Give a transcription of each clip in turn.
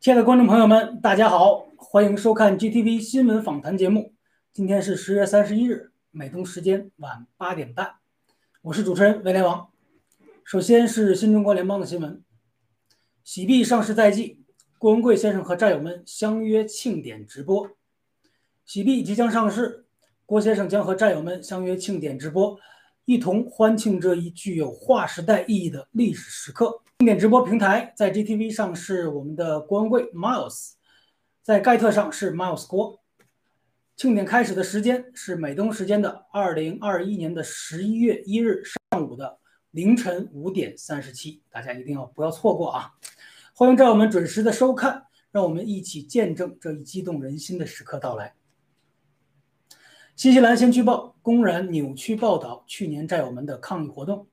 亲爱的观众朋友们，大家好，欢迎收看 GTV 新闻访谈节目。今天是十月三十一日，美东时间晚八点半，我是主持人威廉王。首先是新中国联邦的新闻：喜币上市在即，郭文贵先生和战友们相约庆典直播。喜币即将上市，郭先生将和战友们相约庆典直播，一同欢庆这一具有划时代意义的历史时刻。庆典直播平台在 GTV 上是我们的郭文贵 Miles，在盖特上是 Miles 郭。庆典开始的时间是美东时间的二零二一年的十一月一日上午的凌晨五点三十七，大家一定要不要错过啊！欢迎战友们准时的收看，让我们一起见证这一激动人心的时刻到来。新西兰先驱报公然扭曲报道去年战友们的抗议活动。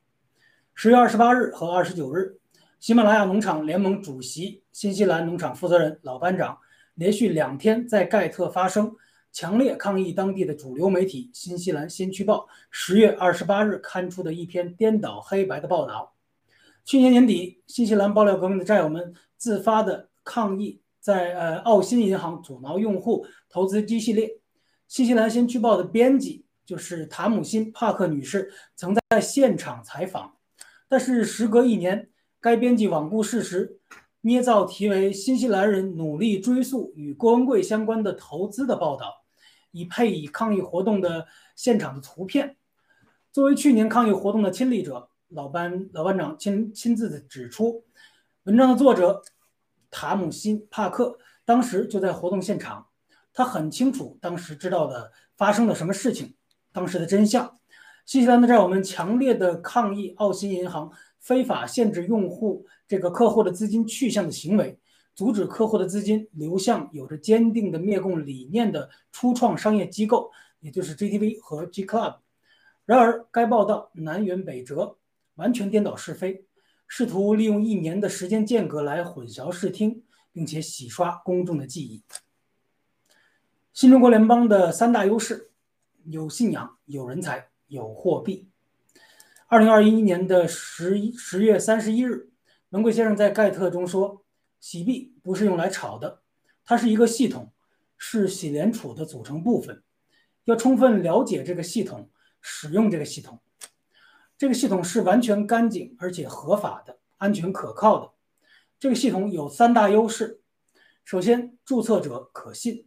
十月二十八日和二十九日。喜马拉雅农场联盟主席、新西兰农场负责人老班长连续两天在盖特发声，强烈抗议当地的主流媒体《新西兰先驱报》十月二十八日刊出的一篇颠倒黑白的报道。去年年底，新西兰爆料革命的战友们自发的抗议，在呃澳新银行阻挠用户投资 G 系列。新西兰先驱报的编辑就是塔姆辛·帕克女士，曾在现场采访，但是时隔一年。该编辑罔顾事实，捏造题为“新西兰人努力追溯与郭文贵相关的投资”的报道，以配以抗议活动的现场的图片。作为去年抗议活动的亲历者，老班老班长亲亲自的指出，文章的作者塔姆辛·帕克当时就在活动现场，他很清楚当时知道的发生了什么事情，当时的真相。新西兰的债友们强烈的抗议澳新银行。非法限制用户这个客户的资金去向的行为，阻止客户的资金流向有着坚定的灭共理念的初创商业机构，也就是 GTV 和 G Club。然而，该报道南辕北辙，完全颠倒是非，试图利用一年的时间间隔来混淆视听，并且洗刷公众的记忆。新中国联邦的三大优势：有信仰、有人才、有货币。二零二一年的十一十月三十一日，文贵先生在盖特中说：“洗币不是用来炒的，它是一个系统，是洗联储的组成部分。要充分了解这个系统，使用这个系统。这个系统是完全干净而且合法的，安全可靠的。这个系统有三大优势：首先，注册者可信，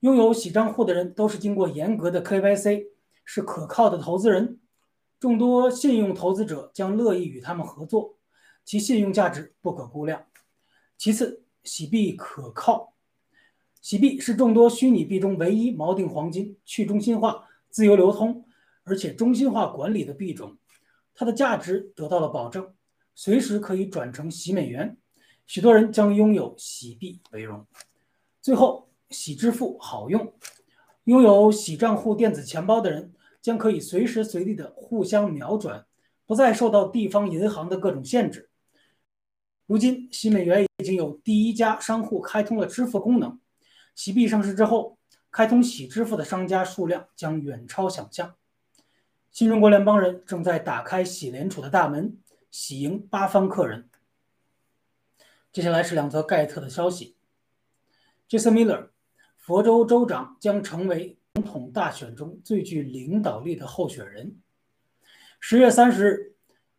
拥有洗账户的人都是经过严格的 KYC，是可靠的投资人，众多信用投资者将乐意与他们合作，其信用价值不可估量。其次，洗币可靠，洗币是众多虚拟币中唯一锚定黄金、去中心化、自由流通，而且中心化管理的币种，它的价值得到了保证。随时可以转成洗美元，许多人将拥有洗币为荣。最后，洗支付好用，拥有洗账户电子钱包的人将可以随时随地的互相秒转，不再受到地方银行的各种限制。如今，洗美元已经有第一家商户开通了支付功能。洗币上市之后，开通洗支付的商家数量将远超想象。新中国联邦人正在打开洗联储的大门。喜迎八方客人。接下来是两则盖特的消息：Jason Miller，佛州州长将成为总统大选中最具领导力的候选人。十月三十日，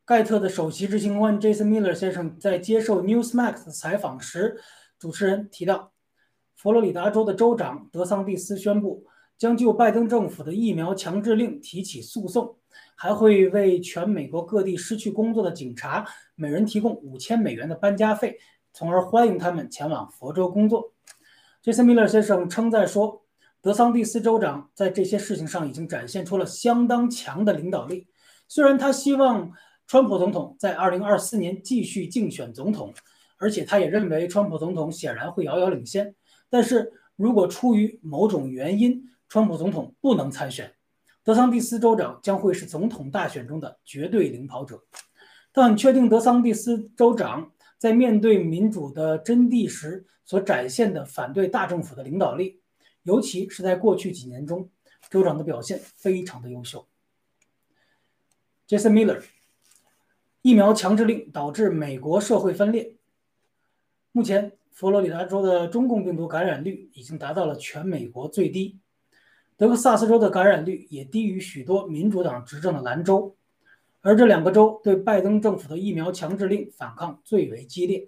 盖特的首席执行官 Jason Miller 先生在接受 Newsmax 的采访时，主持人提到，佛罗里达州的州长德桑蒂斯宣布将就拜登政府的疫苗强制令提起诉讼。还会为全美国各地失去工作的警察每人提供五千美元的搬家费，从而欢迎他们前往佛州工作。杰森·米勒先生称赞说，德桑蒂斯州长在这些事情上已经展现出了相当强的领导力。虽然他希望川普总统在2024年继续竞选总统，而且他也认为川普总统显然会遥遥领先，但是如果出于某种原因，川普总统不能参选。德桑蒂斯州长将会是总统大选中的绝对领跑者。他很确定德桑蒂斯州长在面对民主的真谛时所展现的反对大政府的领导力，尤其是在过去几年中，州长的表现非常的优秀。Jason Miller，疫苗强制令导致美国社会分裂。目前，佛罗里达州的中共病毒感染率已经达到了全美国最低。德克萨斯州的感染率也低于许多民主党执政的兰州，而这两个州对拜登政府的疫苗强制令反抗最为激烈。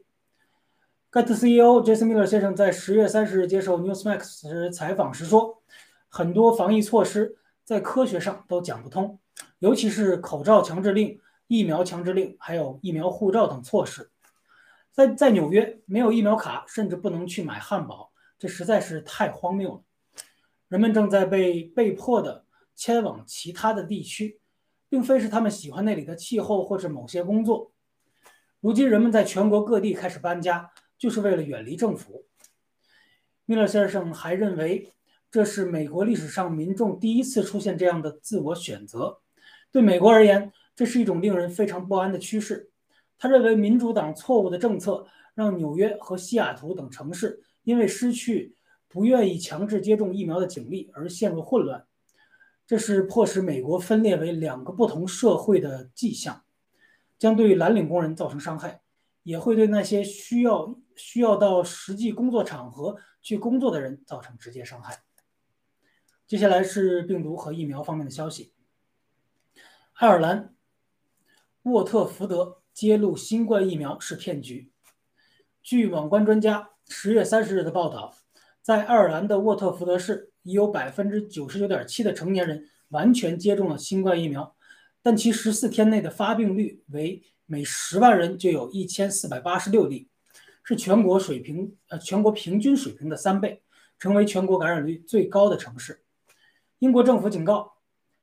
盖特 CEO Jason Miller 先生在十月三十日接受 Newsmax 时采访时说：“很多防疫措施在科学上都讲不通，尤其是口罩强制令、疫苗强制令，还有疫苗护照等措施。在在纽约，没有疫苗卡，甚至不能去买汉堡，这实在是太荒谬了。”人们正在被被迫的迁往其他的地区，并非是他们喜欢那里的气候或者某些工作。如今，人们在全国各地开始搬家，就是为了远离政府。米勒先生还认为，这是美国历史上民众第一次出现这样的自我选择。对美国而言，这是一种令人非常不安的趋势。他认为，民主党错误的政策让纽约和西雅图等城市因为失去。不愿意强制接种疫苗的警力而陷入混乱，这是迫使美国分裂为两个不同社会的迹象，将对蓝领工人造成伤害，也会对那些需要需要到实际工作场合去工作的人造成直接伤害。接下来是病毒和疫苗方面的消息。爱尔兰沃特福德揭露新冠疫苗是骗局。据网关专家十月三十日的报道。在爱尔兰的沃特福德市，已有百分之九十九点七的成年人完全接种了新冠疫苗，但其十四天内的发病率为每十万人就有一千四百八十六例，是全国水平呃全国平均水平的三倍，成为全国感染率最高的城市。英国政府警告，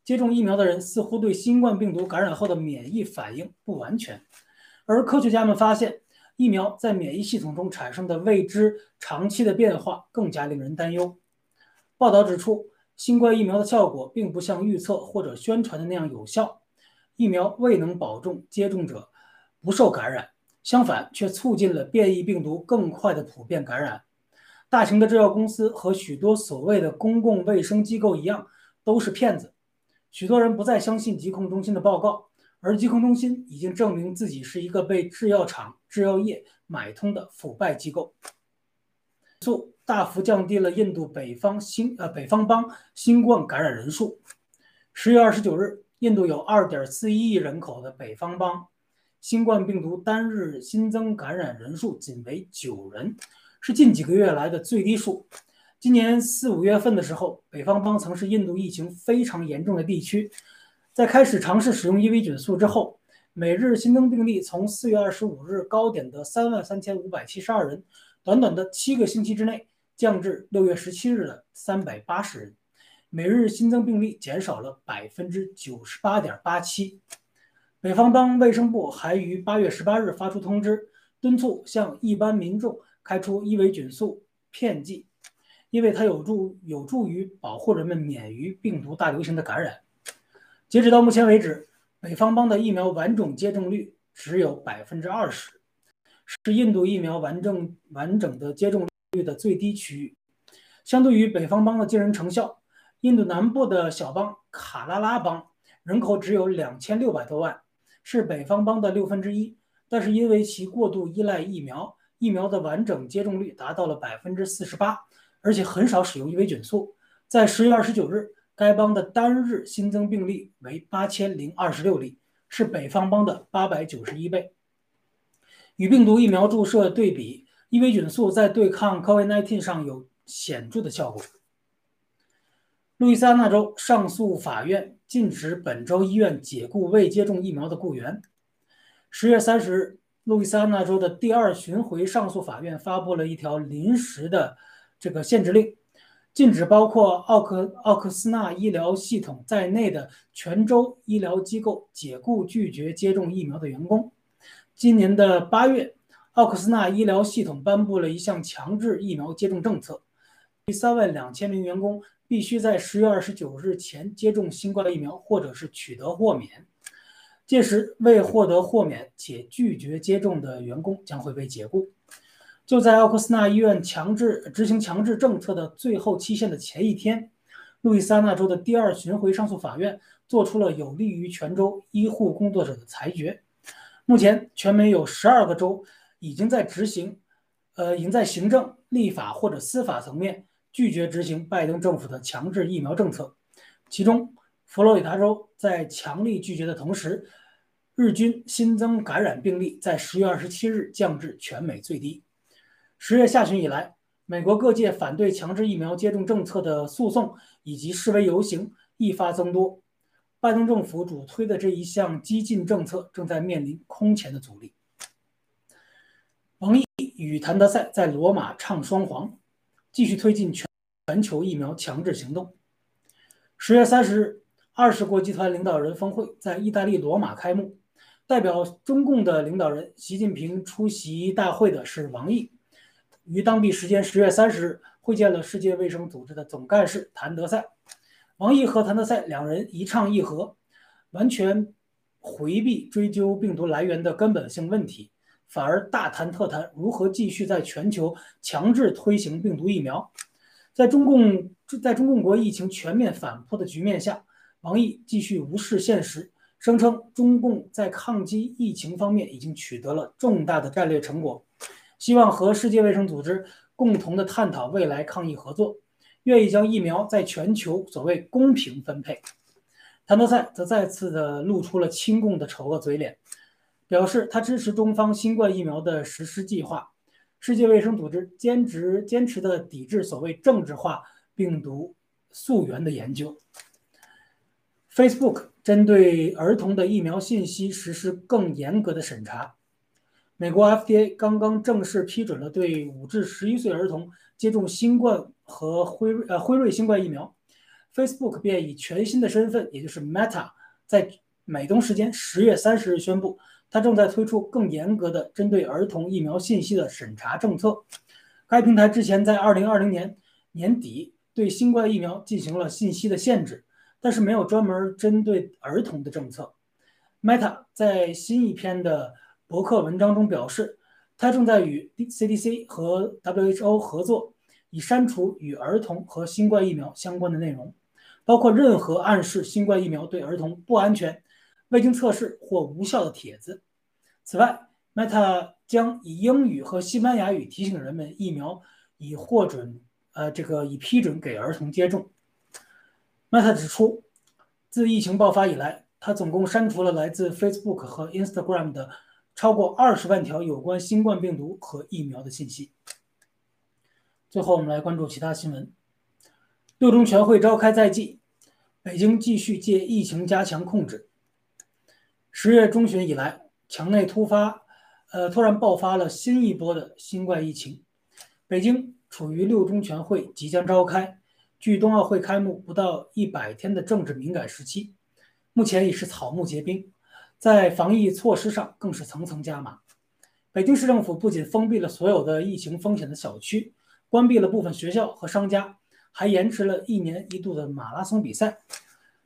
接种疫苗的人似乎对新冠病毒感染后的免疫反应不完全，而科学家们发现。疫苗在免疫系统中产生的未知长期的变化更加令人担忧。报道指出，新冠疫苗的效果并不像预测或者宣传的那样有效，疫苗未能保证接种者不受感染，相反却促进了变异病毒更快的普遍感染。大型的制药公司和许多所谓的公共卫生机构一样，都是骗子。许多人不再相信疾控中心的报告。而疾控中心已经证明自己是一个被制药厂、制药业买通的腐败机构，速大幅降低了印度北方新呃北方邦新冠感染人数。十月二十九日，印度有二点四一亿人口的北方邦，新冠病毒单日新增感染人数仅为九人，是近几个月来的最低数。今年四五月份的时候，北方邦曾是印度疫情非常严重的地区，在开始尝试使用伊维菌素之后，每日新增病例从四月二十五日高点的三万三千五百七十二人，短短的七个星期之内降至六月十七日的三百八十人，每日新增病例减少了百分之九十八点八七。北方邦卫生部还于八月十八日发出通知，敦促向一般民众开出伊维菌素片剂，因为它有助有助于保护人们免于病毒大流行的感染。截止到目前为止，北方邦的疫苗完整接种率只有百分之二十，是印度疫苗完整完整的接种率的最低区域。相对于北方邦的惊人成效，印度南部的小邦卡拉拉邦人口只有两千六百多万。是北方邦的六分之一，但是因为其过度依赖疫苗，疫苗的完整接种率达到了百分之四十八，而且很少使用伊维菌素。在十月二十九日，该邦的单日新增病例为八千零二十六例，是北方邦的八百九十一倍。与病毒疫苗注射对比，伊维菌素在对抗 COVID-19 上有显著的效果。路易斯安那州上诉法院。禁止本州医院解雇未接种疫苗的雇员。十月三十日，路易斯安那州的第二巡回上诉法院发布了一条临时的这个限制令，禁止包括奥克奥克斯纳医疗系统在内的全州医疗机构解雇拒绝接种疫苗的员工。今年的八月，奥克斯纳医疗系统颁布了一项强制疫苗接种政策，三万两千名员工。必须在十月二十九日前接种新冠疫苗，或者是取得豁免。届时，未获得豁免且拒绝接种的员工将会被解雇。就在奥克斯纳医院强制执行强制政策的最后期限的前一天，路易斯安那州的第二巡回上诉法院做出了有利于全州医护工作者的裁决。目前，全美有十二个州已经在执行，呃，已经在行政、立法或者司法层面。拒绝执行拜登政府的强制疫苗政策，其中佛罗里达州在强力拒绝的同时，日均新增感染病例在十月二十七日降至全美最低。十月下旬以来，美国各界反对强制疫苗接种政策的诉讼以及示威游行一发增多，拜登政府主推的这一项激进政策正在面临空前的阻力。王毅与谭德赛在罗马唱双簧。继续推进全全球疫苗强制行动。十月三十日，二十国集团领导人峰会在意大利罗马开幕，代表中共的领导人习近平出席大会的是王毅，于当地时间十月三十日会见了世界卫生组织的总干事谭德赛。王毅和谭德赛两人一唱一和，完全回避追究病毒来源的根本性问题。反而大谈特谈如何继续在全球强制推行病毒疫苗。在中共在中共国疫情全面反扑的局面下，王毅继续无视现实，声称中共在抗击疫情方面已经取得了重大的战略成果，希望和世界卫生组织共同的探讨未来抗疫合作，愿意将疫苗在全球所谓公平分配。谭德赛则再次的露出了亲共的丑恶嘴脸。表示他支持中方新冠疫苗的实施计划。世界卫生组织坚持坚持的抵制所谓政治化病毒溯源的研究。Facebook 针对儿童的疫苗信息实施更严格的审查。美国 FDA 刚刚正式批准了对五至十一岁儿童接种新冠和辉瑞呃辉瑞新冠疫苗。Facebook 便以全新的身份，也就是 Meta，在美东时间十月三十日宣布。它正在推出更严格的针对儿童疫苗信息的审查政策。该平台之前在2020年年底对新冠疫苗进行了信息的限制，但是没有专门针对儿童的政策。Meta 在新一篇的博客文章中表示，它正在与 CDC 和 WHO 合作，以删除与儿童和新冠疫苗相关的内容，包括任何暗示新冠疫苗对儿童不安全。未经测试或无效的帖子。此外，Meta 将以英语和西班牙语提醒人们疫苗已获准，呃，这个已批准给儿童接种。Meta 指出，自疫情爆发以来，它总共删除了来自 Facebook 和 Instagram 的超过二十万条有关新冠病毒和疫苗的信息。最后，我们来关注其他新闻。六中全会召开在即，北京继续借疫情加强控制。十月中旬以来，墙内突发，呃，突然爆发了新一波的新冠疫情。北京处于六中全会即将召开，距冬奥会开幕不到一百天的政治敏感时期，目前已是草木皆兵，在防疫措施上更是层层加码。北京市政府不仅封闭了所有的疫情风险的小区。关闭了部分学校和商家，还延迟了一年一度的马拉松比赛。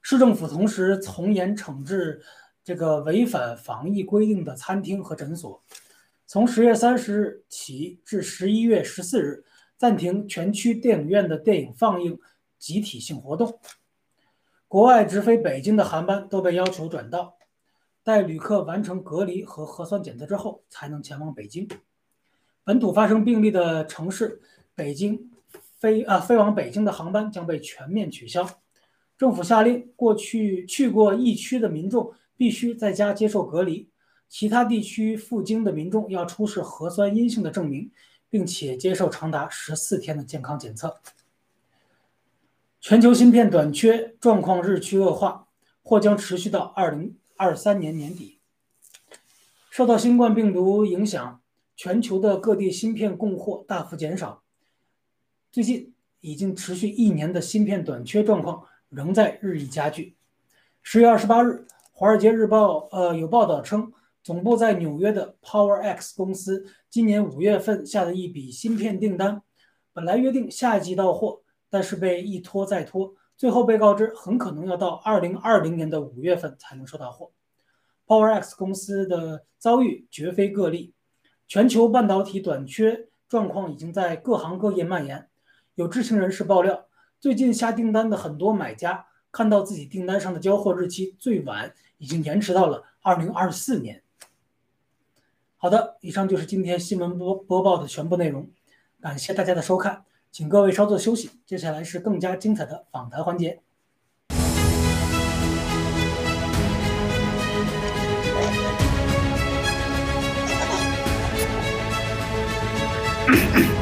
市政府同时从严惩治这个违反防疫规定的餐厅和诊所。从十月三十日起至十一月十四日，暂停全区电影院的电影放映、集体性活动。国外直飞北京的航班都被要求转道，待旅客完成隔离和核酸检测之后，才能前往北京。本土发生病例的城市。北京飞啊飞往北京的航班将被全面取消。政府下令，过去去过疫区的民众必须在家接受隔离，其他地区赴京的民众要出示核酸阴性的证明，并且接受长达十四天的健康检测。全球芯片短缺状况日趋恶化，或将持续到二零二三年年底。受到新冠病毒影响，全球的各地芯片供货大幅减少。最近已经持续一年的芯片短缺状况仍在日益加剧。十月二十八日，《华尔街日报》呃有报道称，总部在纽约的 PowerX 公司今年五月份下的一笔芯片订单，本来约定下一季到货，但是被一拖再拖，最后被告知很可能要到二零二零年的五月份才能收到货。PowerX 公司的遭遇绝非个例，全球半导体短缺状况已经在各行各业蔓延。有知情人士爆料，最近下订单的很多买家看到自己订单上的交货日期最晚已经延迟到了二零二四年。好的，以上就是今天新闻播播报的全部内容，感谢大家的收看，请各位稍作休息，接下来是更加精彩的访谈环节。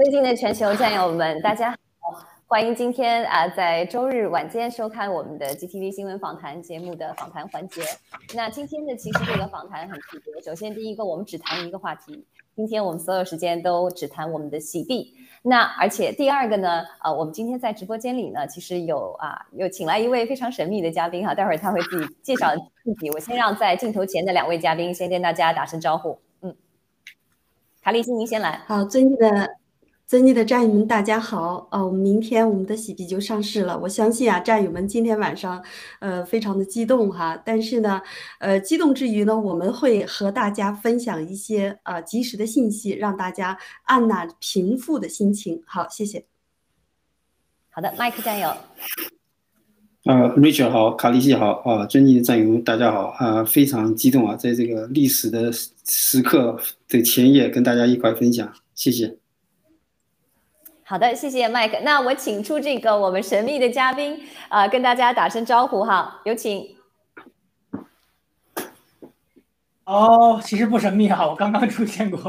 尊敬的全球战友们，大家好，欢迎今天啊在周日晚间收看我们的 GTV 新闻访谈节目的访谈环节。那今天的其实这个访谈很特别，首先第一个我们只谈一个话题，今天我们所有时间都只谈我们的洗币。那而且第二个呢，啊我们今天在直播间里呢，其实有啊有请来一位非常神秘的嘉宾哈，待会儿他会自己介绍自己。我先让在镜头前的两位嘉宾先跟大家打声招呼。嗯，卡利西，您先来。好，尊敬的。尊敬的战友们，大家好！呃，明天我们的喜币就上市了。我相信啊，战友们今天晚上，呃，非常的激动哈。但是呢，呃，激动之余呢，我们会和大家分享一些呃及时的信息，让大家按捺平复的心情。好，谢谢。好的，麦克战友。呃，Rachel 好，卡利西好啊，尊敬的战友们大家好啊，非常激动啊，在这个历史的时刻的前夜跟大家一块分享，谢谢。好的，谢谢麦克。那我请出这个我们神秘的嘉宾啊，跟大家打声招呼哈，有请。哦，其实不神秘哈，我刚刚出现过。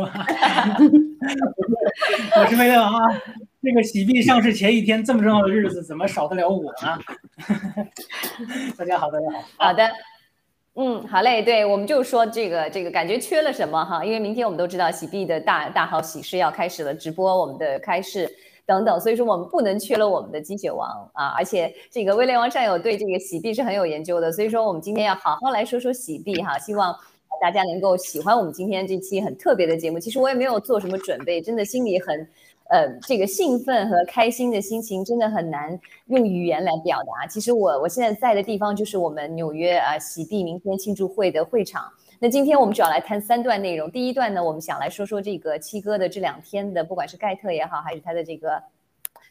我是威廉王啊，这个喜币上市前一天这么重要的日子，怎么少得了我呢？大家好，大家好。好的。嗯，好嘞，对，我们就说这个这个感觉缺了什么哈，因为明天我们都知道喜币的大大好喜事要开始了，直播我们的开市等等，所以说我们不能缺了我们的鸡血王啊，而且这个威廉王战友对这个喜币是很有研究的，所以说我们今天要好好来说说喜币哈，希望大家能够喜欢我们今天这期很特别的节目。其实我也没有做什么准备，真的心里很。呃，这个兴奋和开心的心情真的很难用语言来表达。其实我我现在在的地方就是我们纽约啊喜币明天庆祝会的会场。那今天我们主要来谈三段内容。第一段呢，我们想来说说这个七哥的这两天的，不管是盖特也好，还是他的这个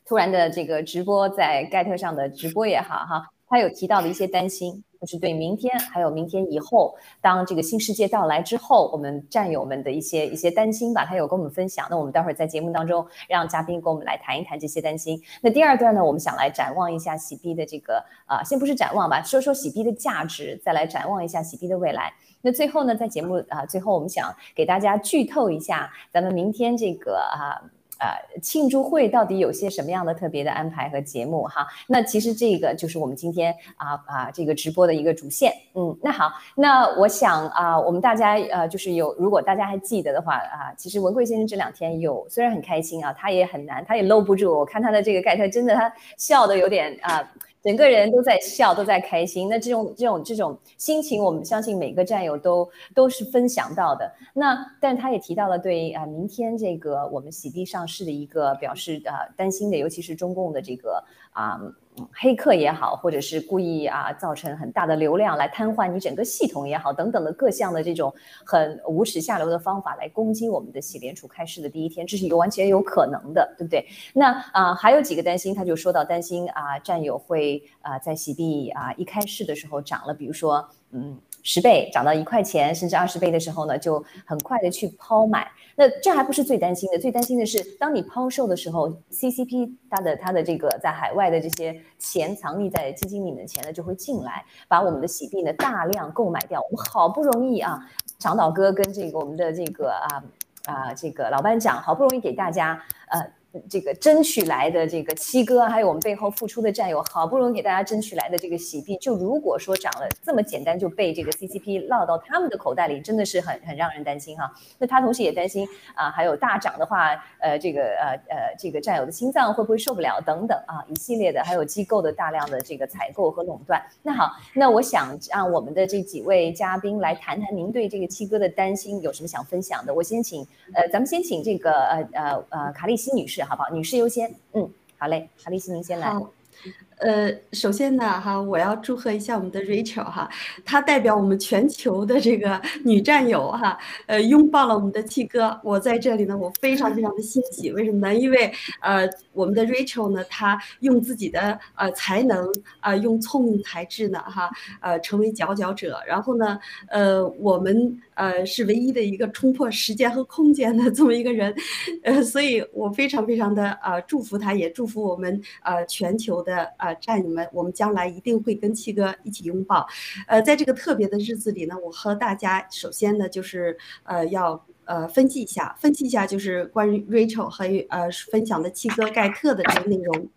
突然的这个直播在盖特上的直播也好，哈。他有提到的一些担心。就是对明天还有明天以后，当这个新世界到来之后，我们战友们的一些一些担心吧，他有跟我们分享。那我们待会儿在节目当中让嘉宾跟我们来谈一谈这些担心。那第二段呢，我们想来展望一下洗币的这个啊，先不是展望吧，说说洗币的价值，再来展望一下洗币的未来。那最后呢，在节目啊最后，我们想给大家剧透一下咱们明天这个啊。呃，庆祝会到底有些什么样的特别的安排和节目哈？那其实这个就是我们今天啊啊这个直播的一个主线。嗯，那好，那我想啊，我们大家呃就是有，如果大家还记得的话啊，其实文贵先生这两天有虽然很开心啊，他也很难，他也搂不住。我看他的这个盖特，真的他笑的有点啊。整个人都在笑，都在开心。那这种这种这种心情，我们相信每个战友都都是分享到的。那，但他也提到了对啊，明天这个我们洗地上市的一个表示啊担心的，尤其是中共的这个啊。黑客也好，或者是故意啊造成很大的流量来瘫痪你整个系统也好，等等的各项的这种很无耻下流的方法来攻击我们的洗联储开市的第一天，这是有完全有可能的，对不对？那啊还有几个担心，他就说到担心啊战友会啊在洗币啊一开市的时候涨了，比如说嗯。十倍涨到一块钱，甚至二十倍的时候呢，就很快的去抛买。那这还不是最担心的，最担心的是，当你抛售的时候，CCP 它的它的这个在海外的这些钱藏匿在基金里面的钱呢，就会进来，把我们的洗币呢大量购买掉。我们好不容易啊，长岛哥跟这个我们的这个啊啊这个老班长，好不容易给大家呃。这个争取来的这个七哥，还有我们背后付出的战友，好不容易给大家争取来的这个喜币，就如果说涨了这么简单就被这个 CCP 落到他们的口袋里，真的是很很让人担心哈。那他同时也担心啊，还有大涨的话，呃，这个呃呃这个战友的心脏会不会受不了等等啊，一系列的，还有机构的大量的这个采购和垄断。那好，那我想让我们的这几位嘉宾来谈谈您对这个七哥的担心有什么想分享的。我先请呃，咱们先请这个呃呃呃卡利西女士。好不好？女士优先。嗯，好嘞，好，丽西，您先来。呃，首先呢，哈，我要祝贺一下我们的 Rachel 哈，她代表我们全球的这个女战友哈，呃，拥抱了我们的七哥。我在这里呢，我非常非常的欣喜。为什么呢？因为呃，我们的 Rachel 呢，她用自己的呃才能啊，用聪明才智呢，哈，呃，成为佼佼者。然后呢，呃，我们呃是唯一的一个冲破时间和空间的这么一个人，呃，所以我非常非常的呃祝福他，也祝福我们呃全球的呃。战友们，我们将来一定会跟七哥一起拥抱。呃，在这个特别的日子里呢，我和大家首先呢，就是呃要。呃，分析一下，分析一下，就是关于 Rachel 和呃分享的七哥盖特的这个内容。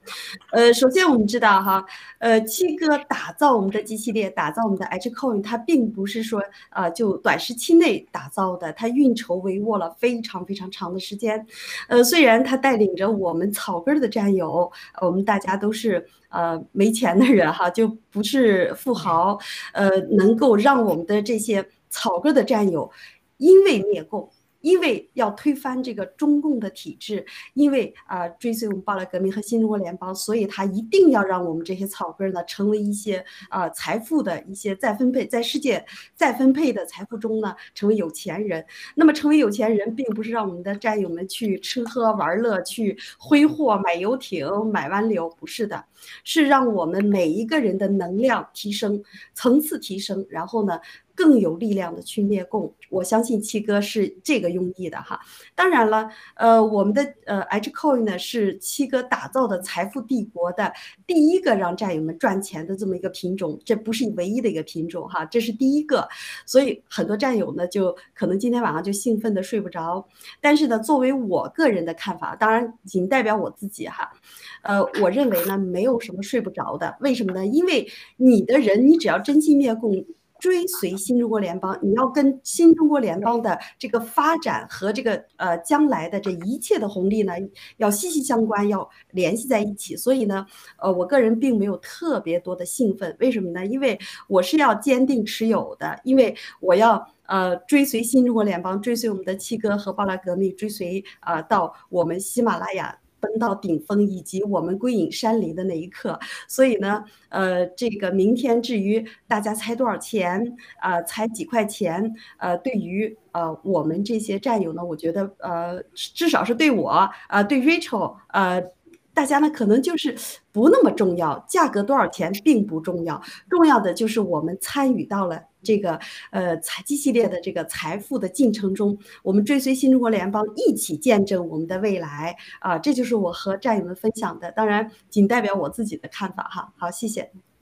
呃，首先我们知道哈，呃，七哥打造我们的 G 系列，打造我们的 H Coin，它并不是说啊就短时期内打造的，它运筹帷幄了非常非常长的时间。呃，虽然他带领着我们草根的战友，我们大家都是呃没钱的人哈，就不是富豪，呃，能够让我们的这些草根的战友因为灭共。因为要推翻这个中共的体制，因为啊追随我们暴乱革命和新中国联邦，所以他一定要让我们这些草根呢成为一些啊财富的一些再分配，在世界再分配的财富中呢成为有钱人。那么成为有钱人，并不是让我们的战友们去吃喝玩乐、去挥霍、买游艇、买湾流，不是的，是让我们每一个人的能量提升、层次提升，然后呢。更有力量的去灭共，我相信七哥是这个用意的哈。当然了，呃，我们的呃 H Coin 呢是七哥打造的财富帝国的第一个让战友们赚钱的这么一个品种，这不是唯一的一个品种哈，这是第一个。所以很多战友呢就可能今天晚上就兴奋的睡不着。但是呢，作为我个人的看法，当然仅代表我自己哈，呃，我认为呢没有什么睡不着的。为什么呢？因为你的人，你只要真心灭共。追随新中国联邦，你要跟新中国联邦的这个发展和这个呃将来的这一切的红利呢，要息息相关，要联系在一起。所以呢，呃，我个人并没有特别多的兴奋，为什么呢？因为我是要坚定持有的，因为我要呃追随新中国联邦，追随我们的七哥和巴拉革命，追随啊到我们喜马拉雅。登到顶峰，以及我们归隐山林的那一刻。所以呢，呃，这个明天至于大家猜多少钱呃，猜几块钱，呃，对于呃我们这些战友呢，我觉得呃，至少是对我呃，对 Rachel 呃。大家呢可能就是不那么重要，价格多少钱并不重要，重要的就是我们参与到了这个呃财机系列的这个财富的进程中，我们追随新中国联邦一起见证我们的未来啊，这就是我和战友们分享的，当然仅代表我自己的看法哈。好，谢谢。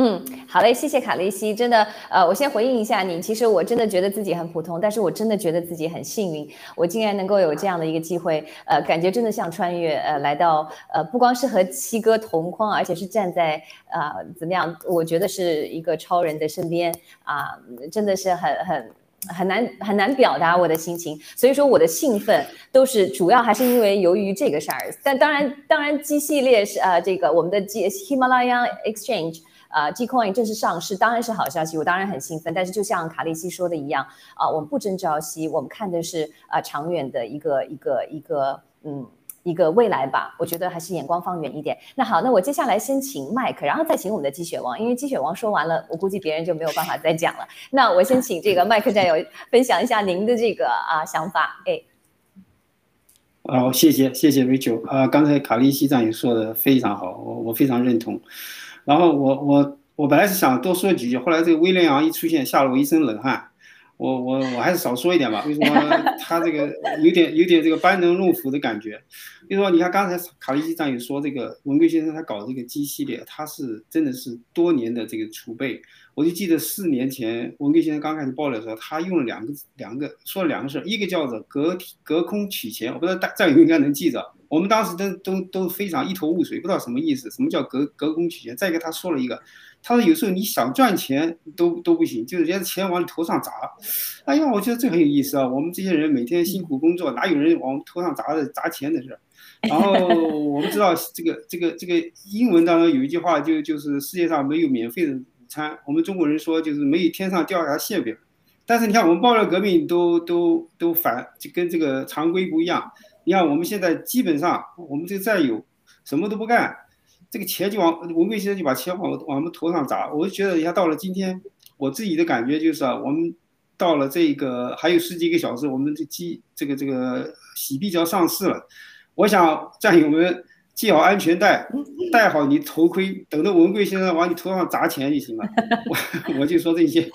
嗯，好嘞，谢谢卡利西，真的，呃，我先回应一下你。其实我真的觉得自己很普通，但是我真的觉得自己很幸运，我竟然能够有这样的一个机会，呃，感觉真的像穿越，呃，来到，呃，不光是和七哥同框，而且是站在，呃，怎么样？我觉得是一个超人的身边啊，真的是很很很难很难表达我的心情。所以说我的兴奋都是主要还是因为由于这个事儿，但当然当然 G 系列是呃这个我们的 G Himalaya Exchange。啊，Gcoin 正式上市当然是好消息，我当然很兴奋。但是就像卡利西说的一样，啊，我们不争朝夕，我们看的是啊长远的一个一个一个嗯一个未来吧。我觉得还是眼光放远一点。那好，那我接下来先请麦克，然后再请我们的鸡血王，因为鸡血王说完了，我估计别人就没有办法再讲了。那我先请这个麦克战友分享一下您的这个啊想法。哎，好，谢谢谢谢 Rachel 啊，刚才卡利西战友说的非常好，我我非常认同。然后我我我本来是想多说几句，后来这个威廉昂一出现，吓了我一身冷汗。我我我还是少说一点吧。为什么 他这个有点有点这个班门弄斧的感觉？比如说，你看刚才卡利基战友说这个文贵先生他搞这个 G 系列，他是真的是多年的这个储备。我就记得四年前文贵先生刚开始爆料的时候，他用了两个两个说了两个事，一个叫做隔隔空取钱，我不知道大战友应该能记着。我们当时都都都非常一头雾水，不知道什么意思，什么叫隔隔空取钱？再一个，他说了一个，他说有时候你想赚钱都都不行，就是人家钱往你头上砸。哎呀，我觉得这很有意思啊！我们这些人每天辛苦工作，哪有人往头上砸的砸钱的事？然后 我们知道这个这个这个英文当中有一句话，就就是世界上没有免费的午餐。我们中国人说就是没有天上掉下馅饼。但是你看我们爆料革命都都都反，就跟这个常规不一样。你看，我们现在基本上，我们这个战友什么都不干，这个钱就往文贵先生就把钱往往我们头上砸。我就觉得，一下到了今天，我自己的感觉就是啊，我们到了这个还有十几个小时，我们这机这个这个洗币就要上市了。我想战友们系好安全带，戴好你头盔，等着文贵先生往你头上砸钱就行了。我 我就说这些。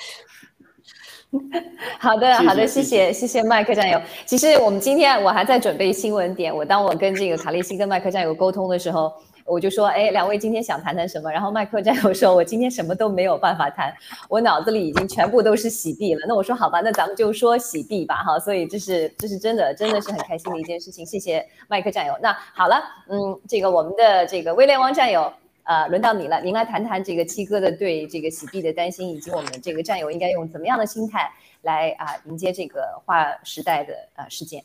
好的，好的，谢谢，谢谢麦克战友。其实我们今天我还在准备新闻点，我当我跟这个卡利西跟麦克战友沟通的时候，我就说，哎，两位今天想谈谈什么？然后麦克战友说，我今天什么都没有办法谈，我脑子里已经全部都是洗币了。那我说好吧，那咱们就说洗币吧，哈。所以这是这是真的，真的是很开心的一件事情。谢谢麦克战友。那好了，嗯，这个我们的这个威廉王战友。呃，轮到你了，您来谈谈这个七哥的对这个洗币的担心，以及我们这个战友应该用怎么样的心态来啊迎接这个划时代的呃事件。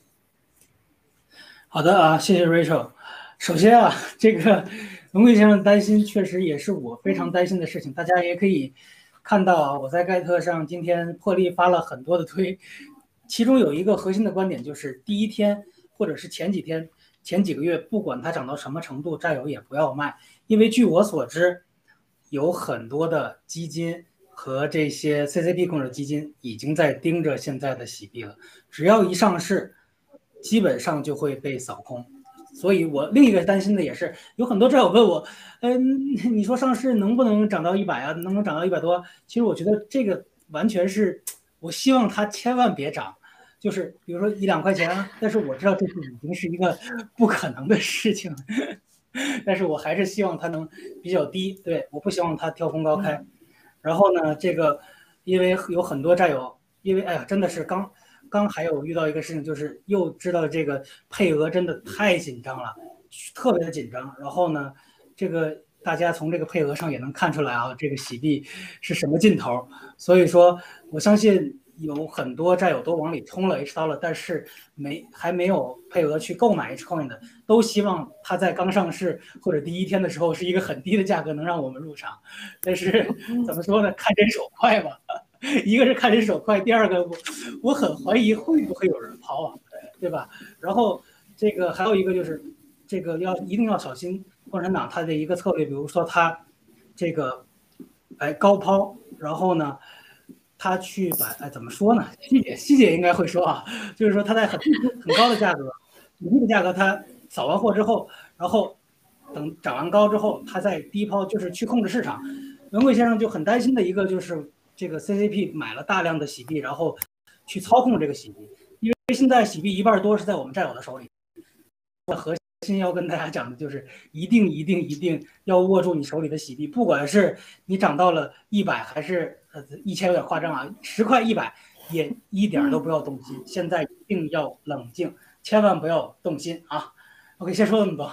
好的啊，谢谢 Rachel。首先啊，这个 龙贵先生担心确实也是我非常担心的事情。大家也可以看到啊，我在盖特上今天破例发了很多的推，其中有一个核心的观点就是第一天或者是前几天、前几个月，不管它涨到什么程度，战友也不要卖。因为据我所知，有很多的基金和这些 CCP 控制基金已经在盯着现在的洗币了。只要一上市，基本上就会被扫空。所以我另一个担心的也是，有很多战友问我，嗯，你说上市能不能涨到一百啊？能不能涨到一百多？其实我觉得这个完全是，我希望它千万别涨，就是比如说一两块钱啊。但是我知道这是已经是一个不可能的事情。但是我还是希望它能比较低，对，我不希望它跳空高开。然后呢，这个因为有很多战友，因为哎呀，真的是刚刚还有遇到一个事情，就是又知道这个配额真的太紧张了，特别的紧张。然后呢，这个大家从这个配额上也能看出来啊，这个洗币是什么劲头。所以说，我相信。有很多战友都往里充了 H 刀了，但是没还没有配额去购买 H coin 的，都希望它在刚上市或者第一天的时候是一个很低的价格能让我们入场。但是怎么说呢？看人手快吧，一个是看人手快，第二个我我很怀疑会不会有人抛啊，对吧？然后这个还有一个就是这个要一定要小心共产党它的一个策略，比如说它这个哎高抛，然后呢？他去把哎怎么说呢？细姐细姐应该会说啊，就是说他在很很高的价格，很低的价格，他扫完货之后，然后等涨完高之后，他再低抛，就是去控制市场。文贵先生就很担心的一个就是这个 CCP 买了大量的洗币，然后去操控这个洗币，因为现在洗币一半多是在我们战友的手里。核心要跟大家讲的就是，一定一定一定要握住你手里的洗币，不管是你涨到了一百还是呃一千有点夸张啊，十块一百也一点都不要动心，现在一定要冷静，千万不要动心啊。OK，先说这么多。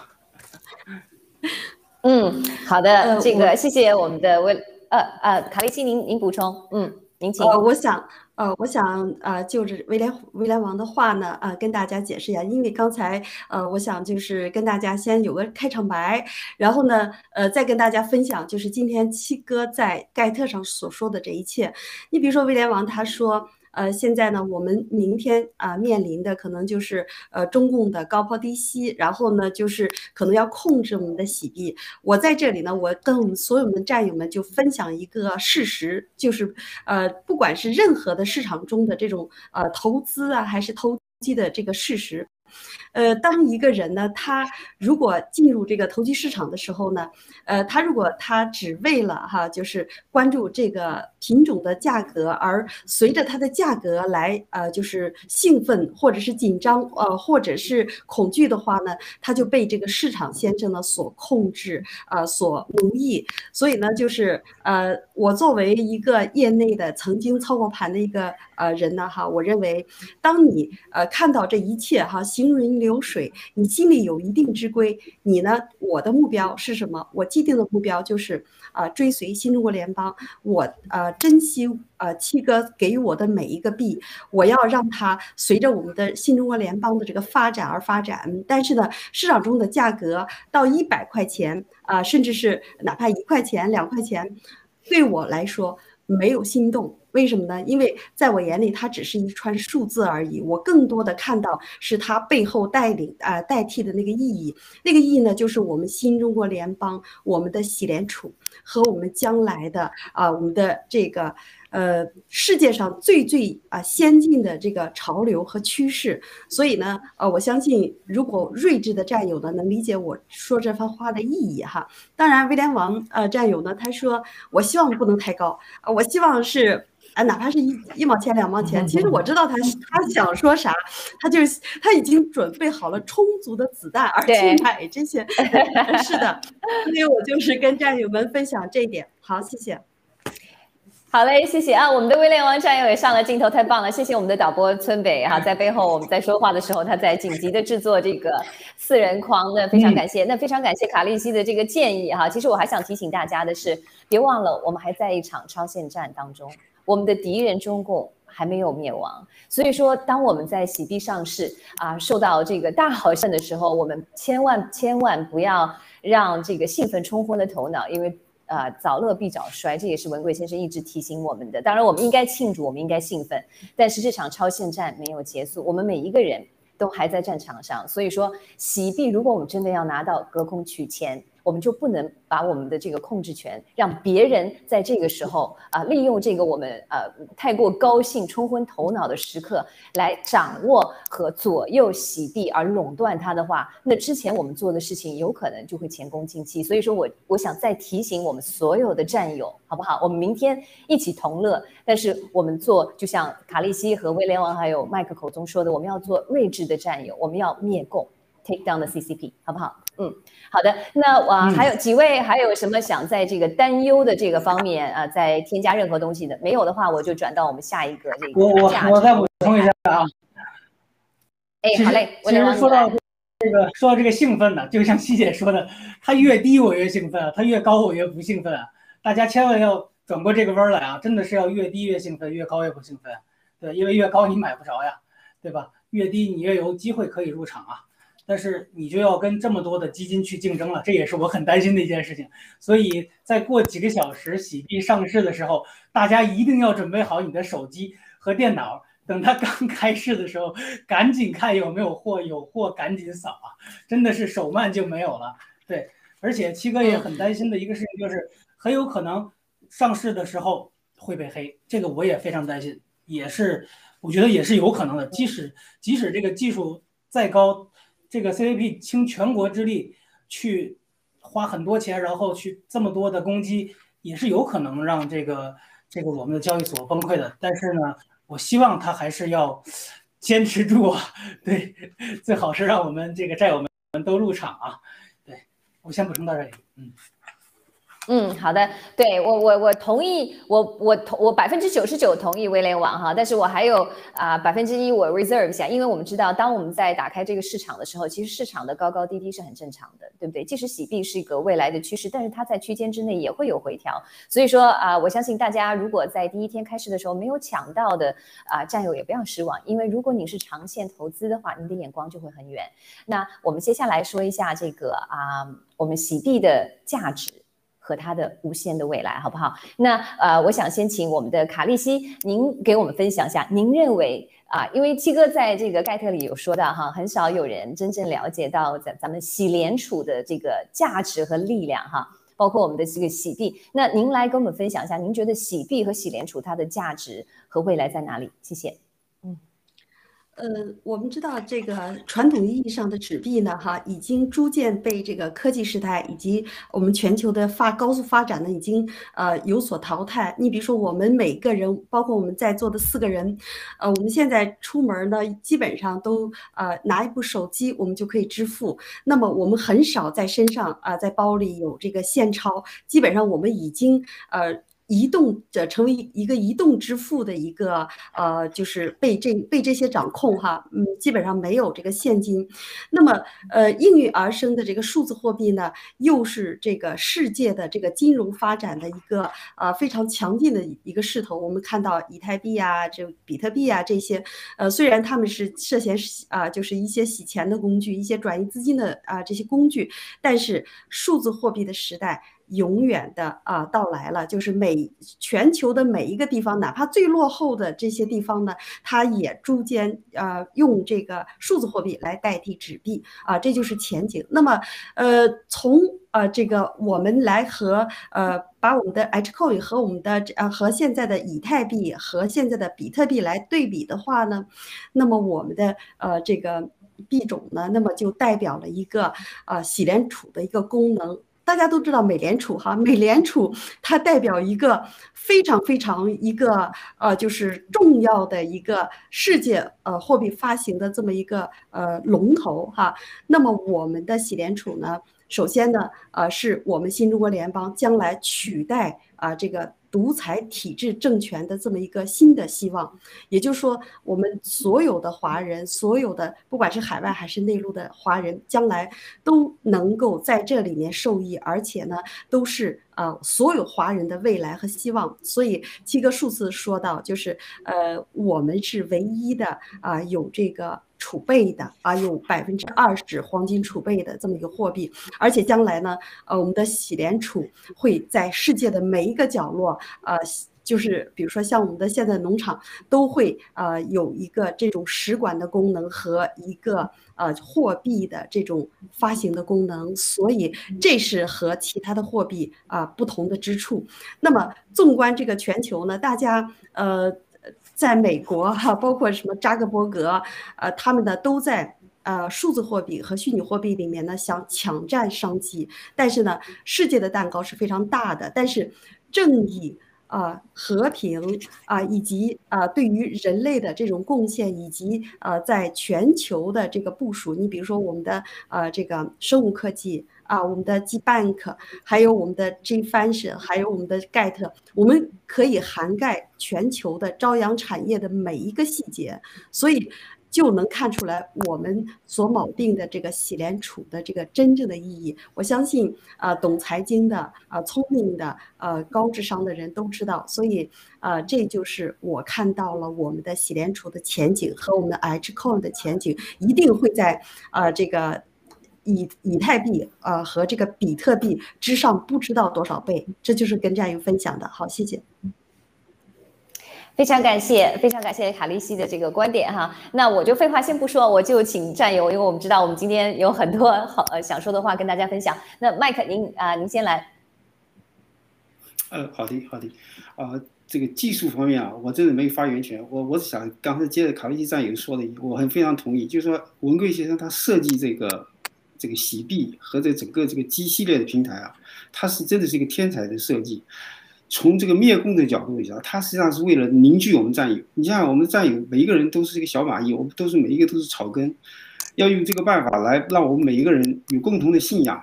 嗯，好的，这个谢谢我们的威呃呃卡利西，您您补充，嗯，您请。呃，我想。呃，我想呃，就着威廉威廉王的话呢，呃，跟大家解释一下，因为刚才呃，我想就是跟大家先有个开场白，然后呢，呃，再跟大家分享就是今天七哥在盖特上所说的这一切。你比如说威廉王他说。呃，现在呢，我们明天啊面临的可能就是呃中共的高抛低吸，然后呢就是可能要控制我们的洗币。我在这里呢，我跟我们所有的战友们就分享一个事实，就是呃不管是任何的市场中的这种呃投资啊，还是投机的这个事实。呃，当一个人呢，他如果进入这个投机市场的时候呢，呃，他如果他只为了哈，就是关注这个品种的价格，而随着它的价格来呃，就是兴奋或者是紧张呃，或者是恐惧的话呢，他就被这个市场先生呢所控制呃，所奴役。所以呢，就是呃，我作为一个业内的曾经操过盘的一个呃人呢哈，我认为，当你呃看到这一切哈，行云。流水，你心里有一定之规。你呢？我的目标是什么？我既定的目标就是啊，追随新中国联邦。我呃，珍惜呃七哥给予我的每一个币，我要让它随着我们的新中国联邦的这个发展而发展。但是呢，市场中的价格到一百块钱啊，甚至是哪怕一块钱、两块钱，对我来说没有心动。为什么呢？因为在我眼里，它只是一串数字而已。我更多的看到是它背后带领啊代替的那个意义。那个意义呢，就是我们新中国联邦、我们的喜联储和我们将来的啊我们的这个。呃，世界上最最啊先进的这个潮流和趋势，所以呢，呃，我相信如果睿智的战友呢能理解我说这番话的意义哈。当然，威廉王呃战友呢，他说我希望不能太高啊，我希望是啊，哪怕是一一毛钱两毛钱。其实我知道他他想说啥，他就是他已经准备好了充足的子弹而去买这些。是的，所以我就是跟战友们分享这一点。好，谢谢。好嘞，谢谢啊！我们的威廉王战友也上了镜头，太棒了！谢谢我们的导播村北哈，在背后我们在说话的时候，他在紧急的制作这个四人框，那非常感谢，那非常感谢卡利西的这个建议哈。其实我还想提醒大家的是，别忘了我们还在一场超限战当中，我们的敌人中共还没有灭亡，所以说当我们在洗币上市啊，受到这个大好胜的时候，我们千万千万不要让这个兴奋冲昏了头脑，因为。啊，早乐必早衰，这也是文贵先生一直提醒我们的。当然，我们应该庆祝，我们应该兴奋，但是这场超限战没有结束，我们每一个人都还在战场上。所以说，洗币，如果我们真的要拿到隔空取钱。我们就不能把我们的这个控制权让别人在这个时候啊，利用这个我们呃太过高兴冲昏头脑的时刻来掌握和左右洗地而垄断它的话，那之前我们做的事情有可能就会前功尽弃。所以说我我想再提醒我们所有的战友，好不好？我们明天一起同乐，但是我们做就像卡利西和威廉王还有麦克口中说的，我们要做睿智的战友，我们要灭共，take down the CCP，好不好？嗯。好的，那我还有几位，还有什么想在这个担忧的这个方面啊，再添加任何东西的？没有的话，我就转到我们下一个这个。我我我再补充一下啊。哎，好嘞。其实说到这个，说到这个兴奋呢，就像希姐说的，它越低我越兴奋，它越高我越不兴奋。大家千万要转过这个弯来啊！真的是要越低越兴奋，越高越不兴奋。对，因为越高你买不着呀，对吧？越低你越有机会可以入场啊。但是你就要跟这么多的基金去竞争了，这也是我很担心的一件事情。所以在过几个小时洗币上市的时候，大家一定要准备好你的手机和电脑，等它刚 开市的时候，赶紧看有没有货，有货赶紧扫啊！真的是手慢就没有了。对，而且七哥也很担心的一个事情就是，很有可能上市的时候会被黑，这个我也非常担心，也是我觉得也是有可能的。即使即使这个技术再高。这个 CVP 倾全国之力去花很多钱，然后去这么多的攻击，也是有可能让这个这个我们的交易所崩溃的。但是呢，我希望他还是要坚持住啊，对，最好是让我们这个债友们都入场啊。对我先补充到这里，嗯。嗯，好的，对我我我同意，我我同我百分之九十九同意威廉网哈，但是我还有啊百分之一我 reserve 一下，因为我们知道，当我们在打开这个市场的时候，其实市场的高高低低是很正常的，对不对？即使洗币是一个未来的趋势，但是它在区间之内也会有回调，所以说啊，我相信大家如果在第一天开市的时候没有抢到的啊战友也不要失望，因为如果你是长线投资的话，你的眼光就会很远。那我们接下来说一下这个啊，我们洗币的价值。和它的无限的未来，好不好？那呃，我想先请我们的卡利西，您给我们分享一下，您认为啊，因为七哥在这个盖特里有说到哈，很少有人真正了解到咱咱们洗联储的这个价值和力量哈，包括我们的这个洗币。那您来跟我们分享一下，您觉得洗币和洗联储它的价值和未来在哪里？谢谢。呃，我们知道这个传统意义上的纸币呢，哈，已经逐渐被这个科技时代以及我们全球的发高速发展呢，已经呃有所淘汰。你比如说，我们每个人，包括我们在座的四个人，呃，我们现在出门呢，基本上都呃拿一部手机，我们就可以支付。那么我们很少在身上啊，在包里有这个现钞，基本上我们已经呃。移动的成为一个移动支付的一个呃，就是被这被这些掌控哈，嗯，基本上没有这个现金。那么呃，应运而生的这个数字货币呢，又是这个世界的这个金融发展的一个呃非常强劲的一个势头。我们看到以太币啊，这比特币啊这些，呃，虽然他们是涉嫌啊，就是一些洗钱的工具，一些转移资金的啊这些工具，但是数字货币的时代。永远的啊到来了，就是每全球的每一个地方，哪怕最落后的这些地方呢，它也逐渐呃用这个数字货币来代替纸币啊，这就是前景。那么呃从呃这个我们来和呃把我们的 H coin 和我们的呃和现在的以太币和现在的比特币来对比的话呢，那么我们的呃这个币种呢，那么就代表了一个呃洗联储的一个功能。大家都知道美联储哈，美联储它代表一个非常非常一个呃，就是重要的一个世界呃货币发行的这么一个呃龙头哈。那么我们的喜联储呢，首先呢，呃，是我们新中国联邦将来取代啊这个。独裁体制政权的这么一个新的希望，也就是说，我们所有的华人，所有的不管是海外还是内陆的华人，将来都能够在这里面受益，而且呢，都是啊所有华人的未来和希望。所以七哥数次说到，就是呃，我们是唯一的啊有这个。储备的啊，有百分之二十黄金储备的这么一个货币，而且将来呢，呃，我们的喜联储会在世界的每一个角落，呃，就是比如说像我们的现在农场都会呃有一个这种使馆的功能和一个呃货币的这种发行的功能，所以这是和其他的货币啊不同的之处。那么纵观这个全球呢，大家呃。在美国哈，包括什么扎克伯格，呃，他们呢都在呃数字货币和虚拟货币里面呢想抢占商机。但是呢，世界的蛋糕是非常大的，但是正义啊、和平啊，以及啊对于人类的这种贡献，以及呃在全球的这个部署，你比如说我们的呃这个生物科技。啊，我们的 G Bank，还有我们的 G Function，还有我们的 Get，我们可以涵盖全球的朝阳产业的每一个细节，所以就能看出来我们所锚定的这个喜联储的这个真正的意义。我相信啊，懂财经的啊，聪明的呃，高智商的人都知道，所以啊，这就是我看到了我们的喜联储的前景和我们的 H Coin 的前景，一定会在啊这个。以以太币啊和这个比特币之上不知道多少倍，这就是跟战友分享的。好，谢谢。非常感谢，非常感谢卡利西的这个观点哈。那我就废话先不说，我就请战友，因为我们知道我们今天有很多好呃想说的话跟大家分享。那麦克您啊，您先来。呃，好的，好的。啊，这个技术方面啊，我真的没有发言权。我我是想刚才接着卡利西战友说的，我很非常同意，就是说文贵先生他设计这个。这个洗币和这整个这个 G 系列的平台啊，它是真的是一个天才的设计。从这个灭共的角度讲，它实际上是为了凝聚我们战友。你像我们战友，每一个人都是一个小蚂蚁，我们都是每一个都是草根，要用这个办法来让我们每一个人有共同的信仰，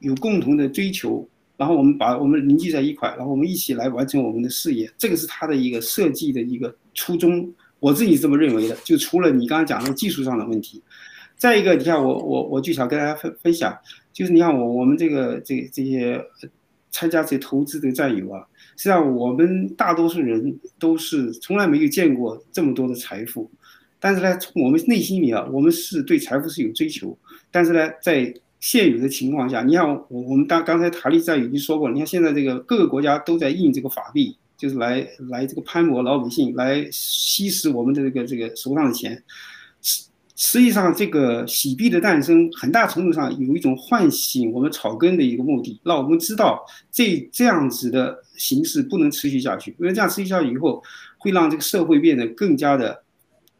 有共同的追求，然后我们把我们凝聚在一块，然后我们一起来完成我们的事业。这个是它的一个设计的一个初衷，我自己这么认为的。就除了你刚刚讲的技术上的问题，再一个，你看我我我就想跟大家分分享，就是你看我我们这个这这些参加这投资的战友啊。实际上，我们大多数人都是从来没有见过这么多的财富，但是呢，从我们内心里啊，我们是对财富是有追求。但是呢，在现有的情况下，你看我我们刚刚才塔利在已经说过了，你看现在这个各个国家都在印这个法币，就是来来这个攀摩老百姓，来吸食我们的这个这个手上的钱。实际上，这个洗币的诞生，很大程度上有一种唤醒我们草根的一个目的，让我们知道这这样子的形式不能持续下去，因为这样持续下去以后，会让这个社会变得更加的。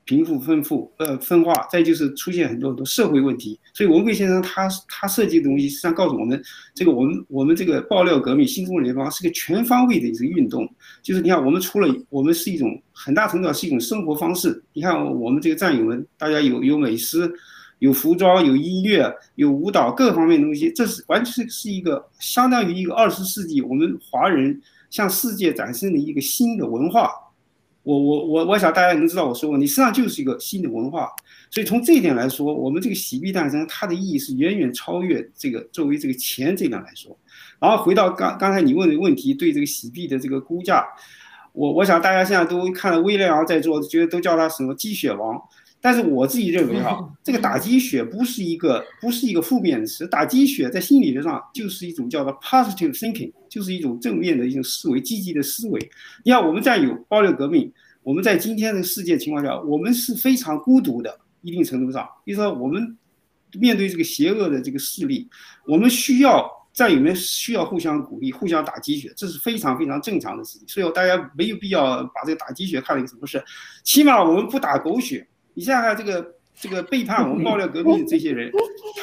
贫富分富，呃，分化，再就是出现很多很多社会问题。所以文贵先生他他设计的东西，实际上告诉我们，这个我们我们这个爆料革命新中国联邦是个全方位的一个运动。就是你看，我们除了我们是一种很大程度上是一种生活方式。你看我们这个战友们，大家有有美食，有服装，有音乐，有舞蹈，各方面东西，这是完全是一个相当于一个二十世纪我们华人向世界展示的一个新的文化。我我我我想大家能知道我说过，你实际上就是一个新的文化，所以从这一点来说，我们这个洗币诞生它的意义是远远超越这个作为这个钱这点来说。然后回到刚刚才你问的问题，对这个洗币的这个估价，我我想大家现在都看到威廉王在做，觉得都叫他什么鸡血王。但是我自己认为哈，这个打鸡血不是一个不是一个负面词，打鸡血在心理学上就是一种叫做 positive thinking，就是一种正面的一种思维，积极的思维。你看我们在有暴力革命，我们在今天的世界情况下，我们是非常孤独的，一定程度上，比如说我们面对这个邪恶的这个势力，我们需要战友们需要互相鼓励，互相打鸡血，这是非常非常正常的事情。所以大家没有必要把这个打鸡血看成什么事，起码我们不打狗血。你想想这个这个背叛我们爆料革命的这些人，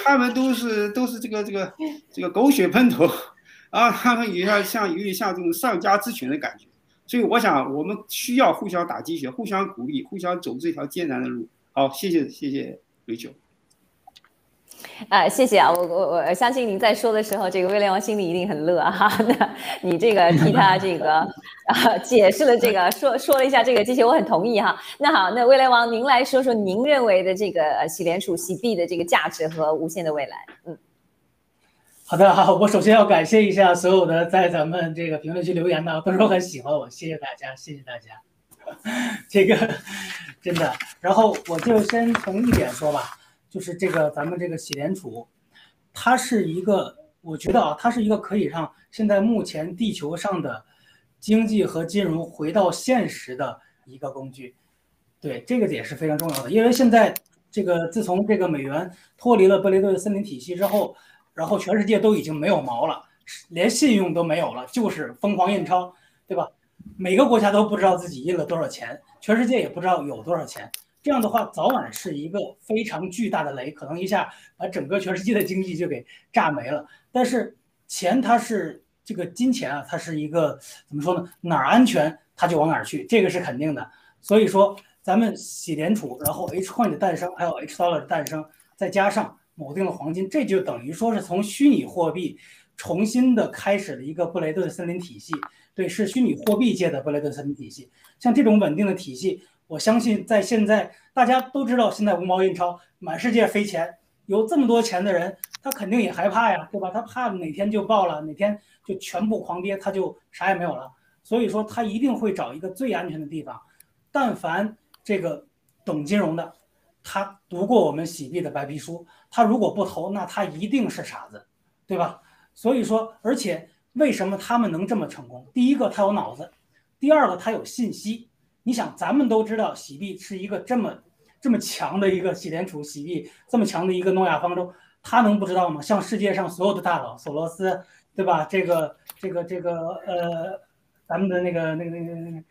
他们都是都是这个这个这个狗血喷头，啊，他们也要像有点像这种丧家之犬的感觉，所以我想我们需要互相打鸡血，互相鼓励，互相走这条艰难的路。好，谢谢谢谢瑞秋。啊，谢谢啊，我我我相信您在说的时候，这个威廉王心里一定很乐哈。那你这个替他这个啊解释了这个，说说了一下这个，这些我很同意哈。那好，那威廉王，您来说说您认为的这个洗联储洗币的这个价值和无限的未来。嗯，好的好，我首先要感谢一下所有的在咱们这个评论区留言的，都说很喜欢我，谢谢大家，谢谢大家。这个真的，然后我就先从一点说吧。就是这个，咱们这个洗联储，它是一个，我觉得啊，它是一个可以让现在目前地球上的经济和金融回到现实的一个工具。对，这个点是非常重要的，因为现在这个自从这个美元脱离了布雷顿森林体系之后，然后全世界都已经没有毛了，连信用都没有了，就是疯狂印钞，对吧？每个国家都不知道自己印了多少钱，全世界也不知道有多少钱。这样的话，早晚是一个非常巨大的雷，可能一下把整个全世界的经济就给炸没了。但是钱它是这个金钱啊，它是一个怎么说呢？哪儿安全它就往哪儿去，这个是肯定的。所以说，咱们洗联储，然后 H coin 的诞生，还有 H dollar 的诞生，再加上锚定了黄金，这就等于说是从虚拟货币重新的开始了一个布雷顿森林体系。对，是虚拟货币界的布雷顿森林体系。像这种稳定的体系。我相信，在现在大家都知道，现在无毛印钞满世界飞钱，有这么多钱的人，他肯定也害怕呀，对吧？他怕哪天就爆了，哪天就全部狂跌，他就啥也没有了。所以说，他一定会找一个最安全的地方。但凡这个懂金融的，他读过我们洗币的白皮书，他如果不投，那他一定是傻子，对吧？所以说，而且为什么他们能这么成功？第一个，他有脑子；第二个，他有信息。你想，咱们都知道，洗币是一个这么这么强的一个洗联储，洗币这么强的一个诺亚方舟，他能不知道吗？像世界上所有的大佬，索罗斯，对吧？这个这个这个呃，咱们的那个那个那个那个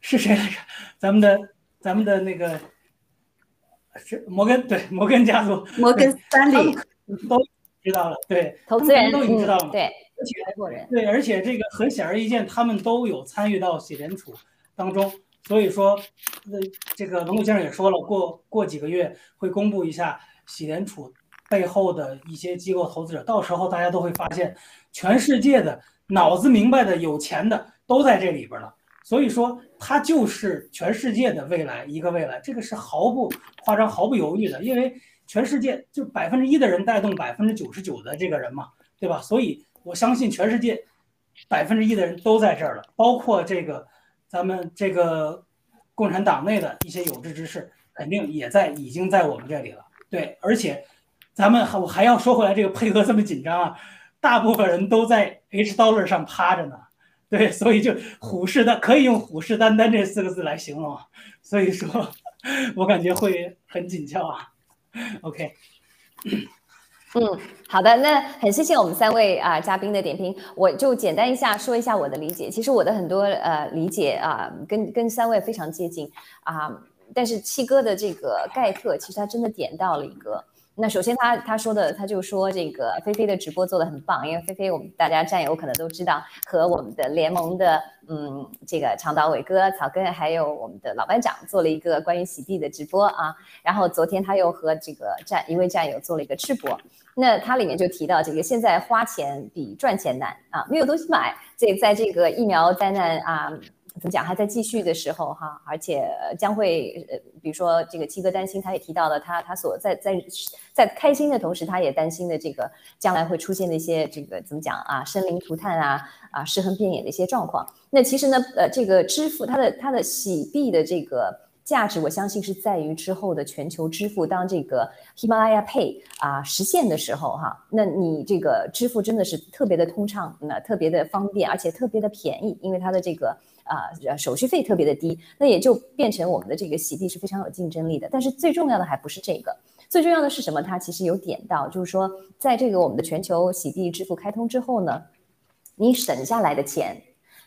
是谁来着？咱们的咱们的那个是摩根，对摩根家族，摩根斯坦利，都知道了，对，投资人都已经知道了，对，而且合伙人，对，而且这个很显而易见，他们都有参与到洗联储当中，所以说，呃，这个文谷先生也说了，过过几个月会公布一下喜联储背后的一些机构投资者，到时候大家都会发现，全世界的脑子明白的、有钱的都在这里边了。所以说，它就是全世界的未来，一个未来，这个是毫不夸张、毫不犹豫的，因为全世界就百分之一的人带动百分之九十九的这个人嘛，对吧？所以我相信全世界百分之一的人都在这儿了，包括这个咱们这个共产党内的一些有志之士，肯定也在已经在我们这里了。对，而且咱们还我还要说回来，这个配合这么紧张啊，大部分人都在 H dollar 上趴着呢。对，所以就虎视眈可以用虎视眈眈这四个字来形容，所以说，我感觉会很紧俏啊。OK，嗯，好的，那很谢谢我们三位啊嘉宾的点评，我就简单一下说一下我的理解。其实我的很多呃理解啊，跟跟三位非常接近啊，但是七哥的这个概括，其实他真的点到了一个。那首先，他他说的，他就说这个菲菲的直播做的很棒，因为菲菲我们大家战友可能都知道，和我们的联盟的嗯这个长岛伟哥、草根，还有我们的老班长做了一个关于洗地的直播啊。然后昨天他又和这个战一位战友做了一个吃播，那他里面就提到这个现在花钱比赚钱难啊，没有东西买，这在这个疫苗灾难啊。怎么讲？还在继续的时候，哈，而且将会，呃，比如说这个七哥担心，他也提到了他他所在在在开心的同时，他也担心的这个将来会出现的一些这个怎么讲啊，生灵涂炭啊啊，尸横遍野的一些状况。那其实呢，呃，这个支付它的它的洗币的这个。价值，我相信是在于之后的全球支付，当这个 Himalaya Pay 啊实现的时候，哈，那你这个支付真的是特别的通畅，那特别的方便，而且特别的便宜，因为它的这个啊手续费特别的低，那也就变成我们的这个洗币是非常有竞争力的。但是最重要的还不是这个，最重要的是什么？它其实有点到，就是说，在这个我们的全球洗币支付开通之后呢，你省下来的钱，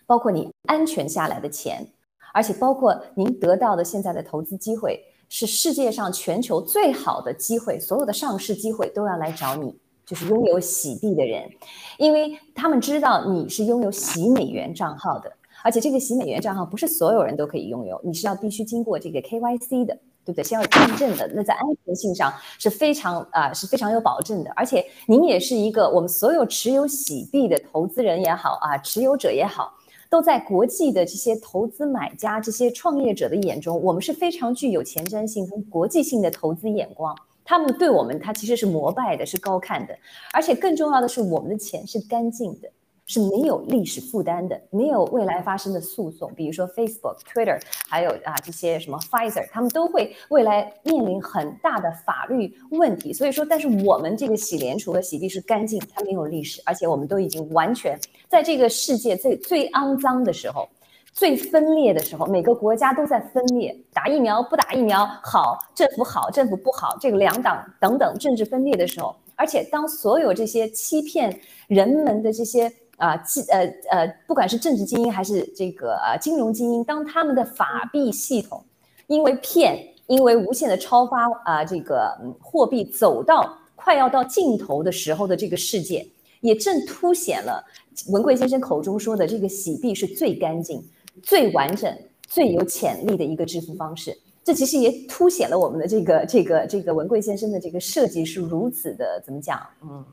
包括你安全下来的钱。而且包括您得到的现在的投资机会，是世界上全球最好的机会，所有的上市机会都要来找你，就是拥有洗币的人，因为他们知道你是拥有洗美元账号的，而且这个洗美元账号不是所有人都可以拥有，你是要必须经过这个 KYC 的，对不对？先要验证的，那在安全性上是非常啊是非常有保证的，而且您也是一个我们所有持有洗币的投资人也好啊，持有者也好。都在国际的这些投资买家、这些创业者的眼中，我们是非常具有前瞻性和国际性的投资眼光。他们对我们，他其实是膜拜的，是高看的。而且更重要的是，我们的钱是干净的。是没有历史负担的，没有未来发生的诉讼，比如说 Facebook、Twitter，还有啊这些什么 Pfizer，他们都会未来面临很大的法律问题。所以说，但是我们这个洗联储和洗币是干净，它没有历史，而且我们都已经完全在这个世界最最肮脏的时候、最分裂的时候，每个国家都在分裂，打疫苗不打疫苗好，政府好政府不好，这个两党等等政治分裂的时候，而且当所有这些欺骗人们的这些。啊，基呃呃，不管是政治精英还是这个呃金融精英，当他们的法币系统因为骗，因为无限的超发啊，这个货币走到快要到尽头的时候的这个世界，也正凸显了文贵先生口中说的这个洗币是最干净、最完整、最有潜力的一个支付方式。这其实也凸显了我们的这个这个这个文贵先生的这个设计是如此的怎么讲？嗯，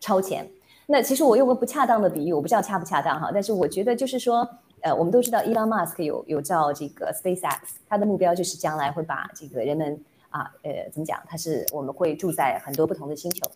超前。那其实我用个不恰当的比喻，我不知道恰不恰当哈，但是我觉得就是说，呃，我们都知道伊朗马斯克有有造这个 SpaceX，他的目标就是将来会把这个人们啊，呃，怎么讲？他是我们会住在很多不同的星球。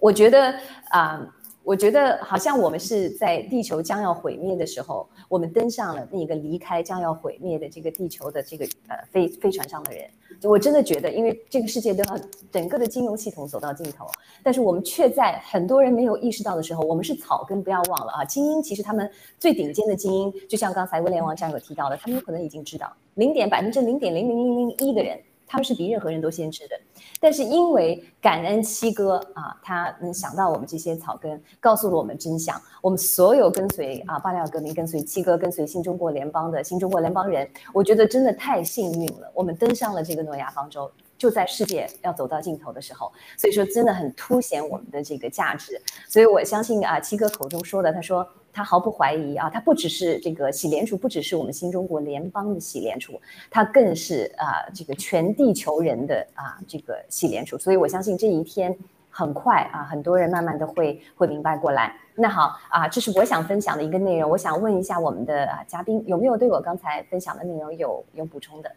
我觉得啊。我觉得好像我们是在地球将要毁灭的时候，我们登上了那个离开将要毁灭的这个地球的这个呃飞飞船上的人。我真的觉得，因为这个世界都要整个的金融系统走到尽头，但是我们却在很多人没有意识到的时候，我们是草根。不要忘了啊，精英其实他们最顶尖的精英，就像刚才威廉王战友提到的，他们有可能已经知道零点百分之零点零零零零一的人。他们是比任何人都先知的，但是因为感恩七哥啊，他能想到我们这些草根，告诉了我们真相。我们所有跟随啊，八六革命，跟随七哥，跟随新中国联邦的新中国联邦人，我觉得真的太幸运了。我们登上了这个诺亚方舟，就在世界要走到尽头的时候，所以说真的很凸显我们的这个价值。所以我相信啊，七哥口中说的，他说他毫不怀疑啊，他不只是这个洗联储，不只是我们新中国联邦的洗联储，他更是啊这个全地球人的啊这个洗联储。所以我相信这一天很快啊，很多人慢慢的会会明白过来。那好啊，这是我想分享的一个内容。我想问一下我们的啊嘉宾，有没有对我刚才分享的内容有有补充的？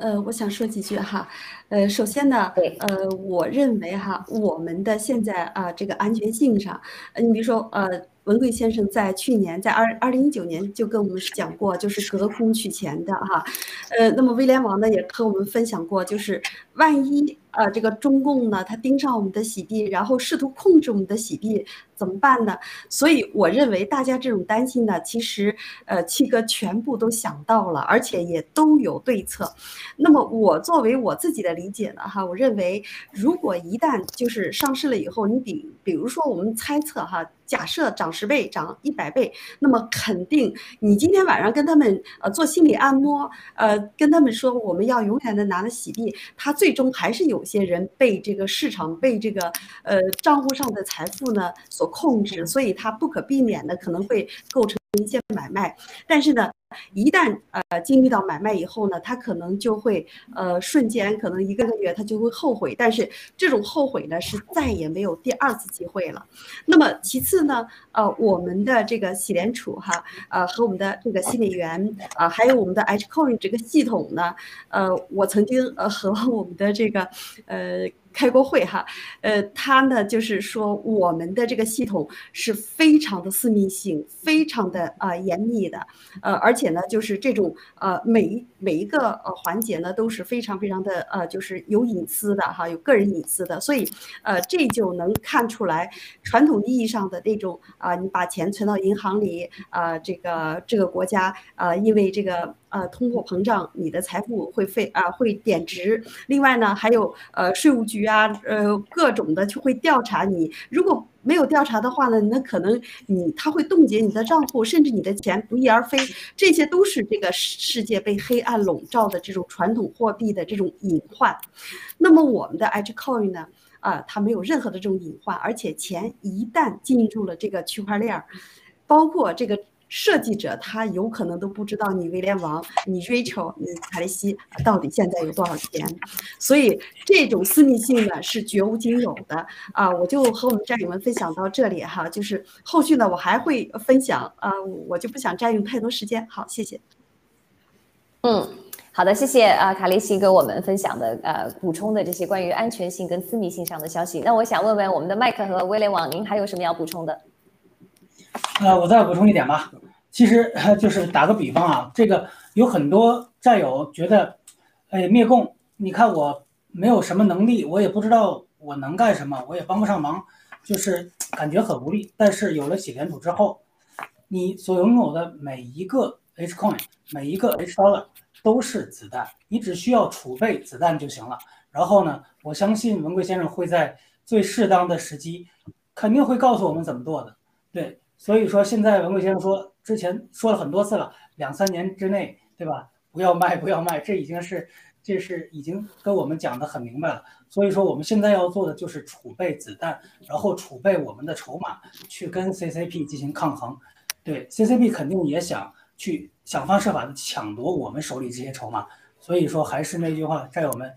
呃，我想说几句哈，呃，首先呢，呃，我认为哈，我们的现在啊，这个安全性上，呃你比如说，呃，文贵先生在去年，在二二零一九年就跟我们讲过，就是。隔空取钱的哈，呃，那么威廉王呢也和我们分享过，就是万一。呃，这个中共呢，他盯上我们的洗币，然后试图控制我们的洗币，怎么办呢？所以我认为大家这种担心呢，其实呃七哥全部都想到了，而且也都有对策。那么我作为我自己的理解呢，哈，我认为如果一旦就是上市了以后，你比比如说我们猜测哈，假设涨十倍、涨一百倍，那么肯定你今天晚上跟他们呃做心理按摩，呃跟他们说我们要永远的拿着洗币，他最终还是有。有些人被这个市场被这个呃账户上的财富呢所控制，所以它不可避免的可能会构成一些买卖，但是呢。一旦呃经历到买卖以后呢，他可能就会呃瞬间可能一个月他就会后悔，但是这种后悔呢是再也没有第二次机会了。那么其次呢，呃我们的这个洗联储哈，呃和我们的这个新美元啊，还有我们的 H Coin 这个系统呢，呃我曾经呃和我们的这个呃。开过会哈，呃，他呢就是说我们的这个系统是非常的私密性，非常的啊严密的，呃，而且呢就是这种呃每一每一个呃环节呢都是非常非常的呃就是有隐私的哈，有个人隐私的，所以呃这就能看出来传统意义上的那种啊，你把钱存到银行里啊，这个这个国家啊，因为这个。呃，通货膨胀，你的财富会费啊会贬值。另外呢，还有呃税务局啊，呃各种的就会调查你。如果没有调查的话呢，那可能你他会冻结你的账户，甚至你的钱不翼而飞。这些都是这个世界被黑暗笼罩的这种传统货币的这种隐患。那么我们的 H Coin 呢，啊，它没有任何的这种隐患，而且钱一旦进入了这个区块链儿，包括这个。设计者他有可能都不知道你威廉王、你 Rachel、你卡利西到底现在有多少钱，所以这种私密性呢是绝无仅有的啊！我就和我们战友们分享到这里哈，就是后续呢我还会分享啊，我就不想占用太多时间。好，谢谢。嗯，好的，谢谢啊，卡利西跟我们分享的呃补充的这些关于安全性跟私密性上的消息。那我想问问我们的麦克和威廉王，您还有什么要补充的？呃，我再补充一点吧。其实就是打个比方啊，这个有很多战友觉得，哎，灭共，你看我没有什么能力，我也不知道我能干什么，我也帮不上忙，就是感觉很无力。但是有了洗联储之后，你所拥有的每一个 H coin，每一个 H dollar 都是子弹，你只需要储备子弹就行了。然后呢，我相信文贵先生会在最适当的时机，肯定会告诉我们怎么做的。对。所以说，现在文贵先生说，之前说了很多次了，两三年之内，对吧？不要卖，不要卖，这已经是，这是已经跟我们讲的很明白了。所以说，我们现在要做的就是储备子弹，然后储备我们的筹码，去跟 CCP 进行抗衡。对，CCP 肯定也想去想方设法的抢夺我们手里这些筹码。所以说，还是那句话，战友们，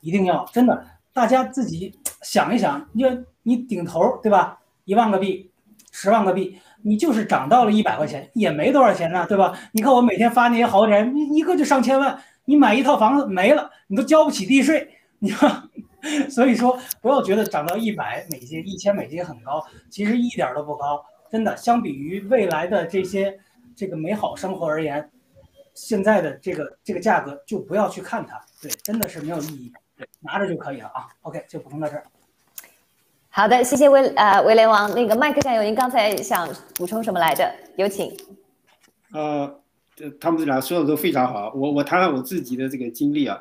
一定要真的，大家自己想一想，你你顶头，对吧？一万个币。十万个币，你就是涨到了一百块钱，也没多少钱呢，对吧？你看我每天发那些豪宅，你一个就上千万，你买一套房子没了，你都交不起地税，你看，所以说不要觉得涨到一百美金、一千美金很高，其实一点都不高，真的。相比于未来的这些这个美好生活而言，现在的这个这个价格就不要去看它，对，真的是没有意义，对，拿着就可以了啊。OK，就补充到这儿。好的，谢谢威呃威廉王，那个麦克战友，您刚才想补充什么来着？有请。呃，他们俩说的都非常好，我我谈谈我自己的这个经历啊，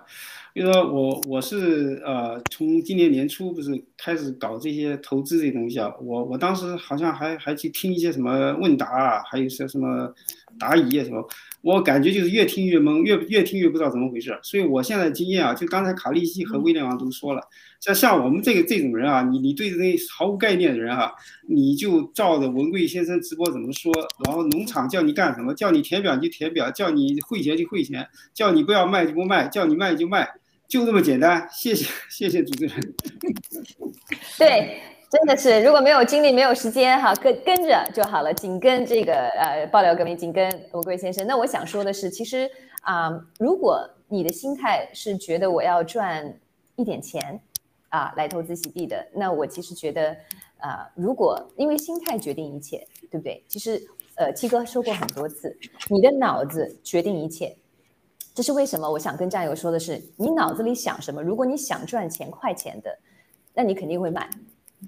因为说我我是呃从今年年初不是开始搞这些投资这些东西啊，我我当时好像还还去听一些什么问答啊，还有些什么答疑啊什么，我感觉就是越听越懵，越越听越不知道怎么回事。所以我现在经验啊，就刚才卡利西和威廉王都说了，像像我们这个这种人啊，你你对这毫无概念的人啊，你就照着文贵先生直播怎么说，然后农场叫你干什么，叫你填表就填表，叫你汇钱就汇钱，叫你不要卖就不卖，叫你卖就卖，就这么简单。谢谢 谢谢主持人。对。真的是，如果没有精力、没有时间，哈，跟跟着就好了，紧跟这个呃爆料革命，紧跟文贵先生。那我想说的是，其实啊，如果你的心态是觉得我要赚一点钱啊来投资洗币的，那我其实觉得啊，如果因为心态决定一切，对不对？其实呃，七哥说过很多次，你的脑子决定一切，这是为什么？我想跟战友说的是，你脑子里想什么？如果你想赚钱、快钱的，那你肯定会买。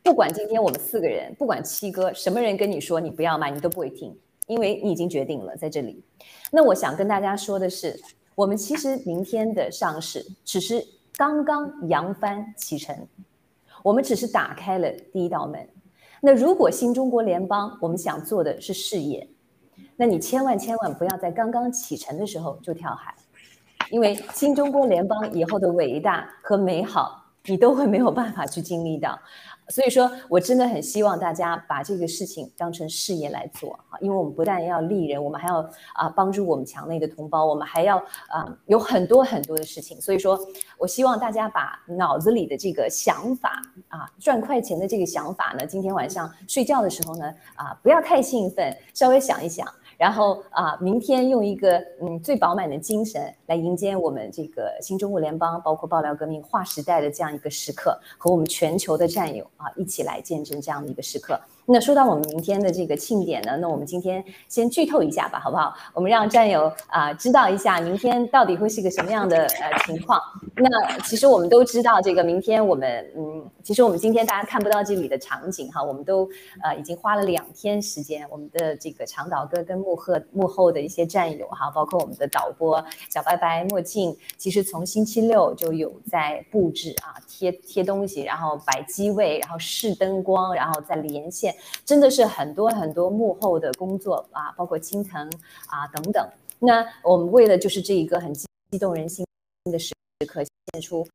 不管今天我们四个人，不管七哥什么人跟你说你不要买，你都不会听，因为你已经决定了在这里。那我想跟大家说的是，我们其实明天的上市只是刚刚扬帆启程，我们只是打开了第一道门。那如果新中国联邦我们想做的是事业，那你千万千万不要在刚刚启程的时候就跳海，因为新中国联邦以后的伟大和美好，你都会没有办法去经历到。所以说，我真的很希望大家把这个事情当成事业来做哈，因为我们不但要利人，我们还要啊帮助我们墙内的同胞，我们还要啊有很多很多的事情。所以说我希望大家把脑子里的这个想法啊，赚快钱的这个想法呢，今天晚上睡觉的时候呢，啊不要太兴奋，稍微想一想。然后啊，明天用一个嗯最饱满的精神来迎接我们这个新中国联邦，包括爆料革命划时代的这样一个时刻，和我们全球的战友啊一起来见证这样的一个时刻。那说到我们明天的这个庆典呢，那我们今天先剧透一下吧，好不好？我们让战友啊知道一下明天到底会是个什么样的呃情况。那其实我们都知道，这个明天我们嗯，其实我们今天大家看不到这里的场景哈，我们都呃已经花了两天时间，我们的这个长岛哥跟幕后幕后的一些战友哈，包括我们的导播小白白墨镜，其实从星期六就有在布置啊，贴贴东西，然后摆机位，然后试灯光，然后再连线。真的是很多很多幕后的工作啊，包括青藤啊等等。那我们为了就是这一个很激动人心的时刻，献出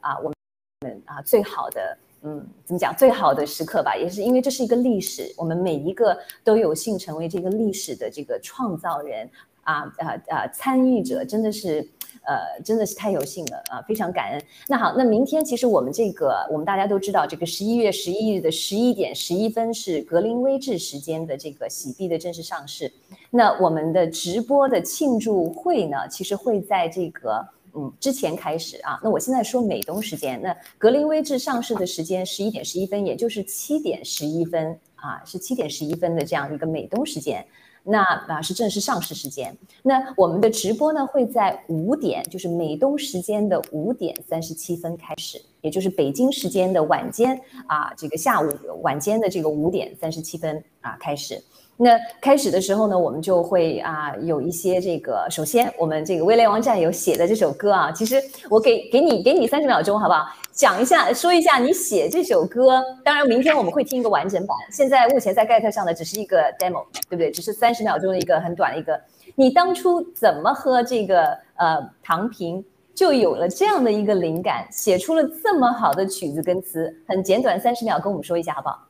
啊我们啊最好的嗯怎么讲最好的时刻吧，也是因为这是一个历史，我们每一个都有幸成为这个历史的这个创造人啊啊啊参与者，真的是。呃，真的是太有幸了啊，非常感恩。那好，那明天其实我们这个，我们大家都知道，这个十一月十一日的十一点十一分是格林威治时间的这个喜币的正式上市。那我们的直播的庆祝会呢，其实会在这个嗯之前开始啊。那我现在说美东时间，那格林威治上市的时间十一点十一分，也就是七点十一分啊，是七点十一分的这样一个美东时间。那啊是正式上市时间。那我们的直播呢会在五点，就是美东时间的五点三十七分开始，也就是北京时间的晚间啊，这个下午晚间的这个五点三十七分啊开始。那开始的时候呢，我们就会啊有一些这个，首先我们这个威廉王战友写的这首歌啊，其实我给给你给你三十秒钟好不好？讲一下说一下你写这首歌。当然明天我们会听一个完整版，现在目前在 Get 上的只是一个 demo，对不对？只是三十秒钟的一个很短的一个。你当初怎么喝这个呃糖瓶就有了这样的一个灵感，写出了这么好的曲子跟词？很简短，三十秒跟我们说一下好不好？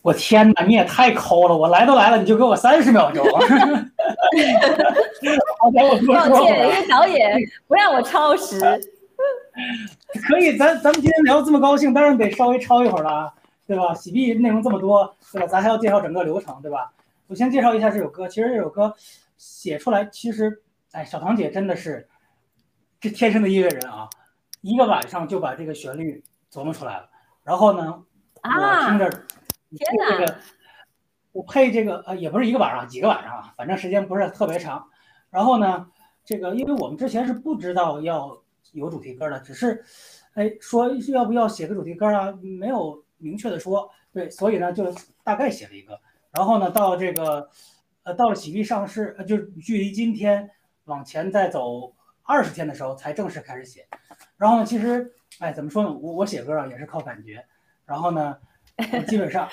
我天哪，你也太抠了！我来都来了，你就给我三十秒钟。抱歉，因为导演不让我超时。可以，咱咱们今天聊这么高兴，当然得稍微超一会儿了，对吧？喜币内容这么多，对吧？咱还要介绍整个流程，对吧？我先介绍一下这首歌。其实这首歌写出来，其实，哎，小唐姐真的是这天生的音乐人啊！一个晚上就把这个旋律琢磨出来了。然后呢，我听着。这个我配这个呃，也不是一个晚上，几个晚上啊，反正时间不是特别长。然后呢，这个因为我们之前是不知道要有主题歌的，只是哎说要不要写个主题歌啊，没有明确的说。对，所以呢就大概写了一个。然后呢，到这个呃到了喜币上市，呃就距离今天往前再走二十天的时候才正式开始写。然后呢，其实哎怎么说呢，我我写歌啊也是靠感觉。然后呢。基本上，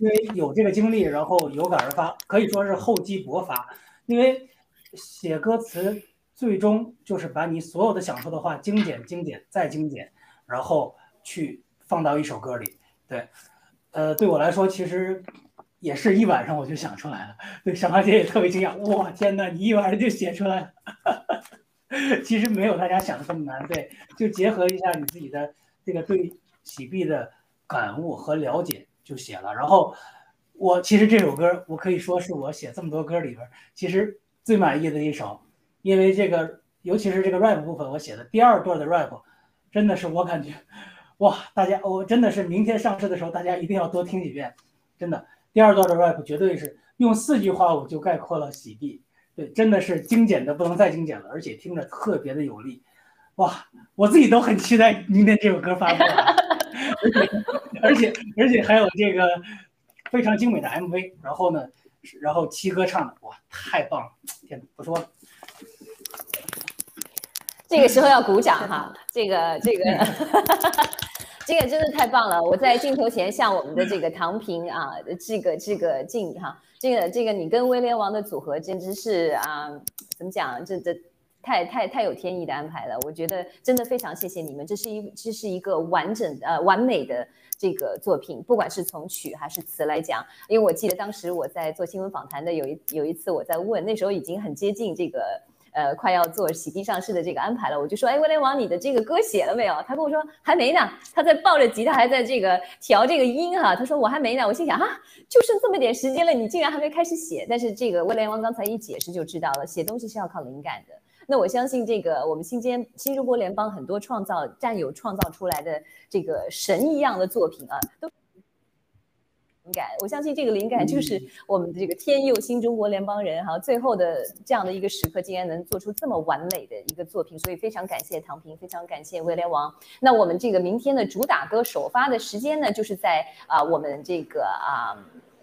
因为有这个经历，然后有感而发，可以说是厚积薄发。因为写歌词最终就是把你所有的想说的话精简、精简再精简，然后去放到一首歌里。对，呃，对我来说其实也是一晚上我就想出来了。对，小花姐也特别惊讶，哇，天哪，你一晚上就写出来了。其实没有大家想的这么难，对，就结合一下你自己的这个对喜币的感悟和了解就写了。然后我其实这首歌，我可以说是我写这么多歌里边其实最满意的一首，因为这个尤其是这个 rap 部分，我写的第二段的 rap，真的是我感觉，哇，大家我真的是明天上市的时候，大家一定要多听几遍，真的，第二段的 rap 绝对是用四句话我就概括了喜地。对，真的是精简的不能再精简了，而且听着特别的有力，哇！我自己都很期待明天这首歌发布，而且而且而且还有这个非常精美的 MV，然后呢，然后七哥唱的，哇，太棒了！天，不说了，这个时候要鼓掌哈，这个这 个 这个真的太棒了！我在镜头前向我们的这个唐平啊，这个这个敬哈。这个这个，你跟威廉王的组合简直是啊，怎么讲？这这太太太有天意的安排了。我觉得真的非常谢谢你们，这是一这是一个完整呃完美的这个作品，不管是从曲还是词来讲。因为我记得当时我在做新闻访谈的有一有一次我在问，那时候已经很接近这个。呃，快要做喜地上市的这个安排了，我就说，哎，威廉王，你的这个歌写了没有？他跟我说还没呢，他在抱着吉他，还在这个调这个音哈。他说我还没呢，我心想啊，就剩这么点时间了，你竟然还没开始写。但是这个威廉王刚才一解释就知道了，写东西是要靠灵感的。那我相信这个我们新间新中国联邦很多创造战友创造出来的这个神一样的作品啊，都。灵感，我相信这个灵感就是我们的这个天佑新中国联邦人哈，最后的这样的一个时刻，竟然能做出这么完美的一个作品，所以非常感谢唐平，非常感谢威廉王。那我们这个明天的主打歌首发的时间呢，就是在啊我们这个啊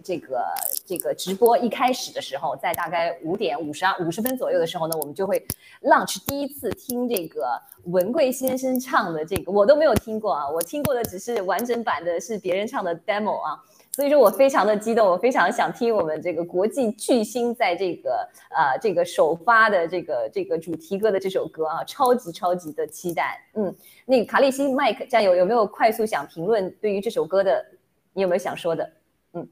这个这个直播一开始的时候，在大概五点五十二五十分左右的时候呢，我们就会 launch 第一次听这个文贵先生唱的这个，我都没有听过啊，我听过的只是完整版的，是别人唱的 demo 啊。所以说我非常的激动，我非常想听我们这个国际巨星在这个呃这个首发的这个这个主题歌的这首歌啊，超级超级的期待。嗯，那个卡利西麦克战友有没有快速想评论对于这首歌的？你有没有想说的？嗯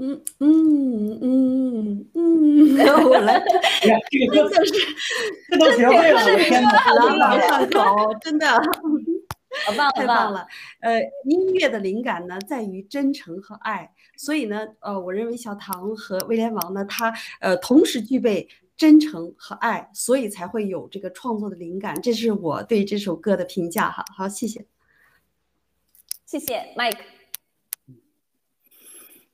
嗯嗯嗯嗯，我来，这个歌真的是，这都学会了，真的朗朗上口，真的。好棒，太棒了！呃，音乐的灵感呢，在于真诚和爱，所以呢，呃，我认为小唐和威廉王呢，他呃同时具备真诚和爱，所以才会有这个创作的灵感。这是我对这首歌的评价哈。好，谢谢，谢谢，Mike。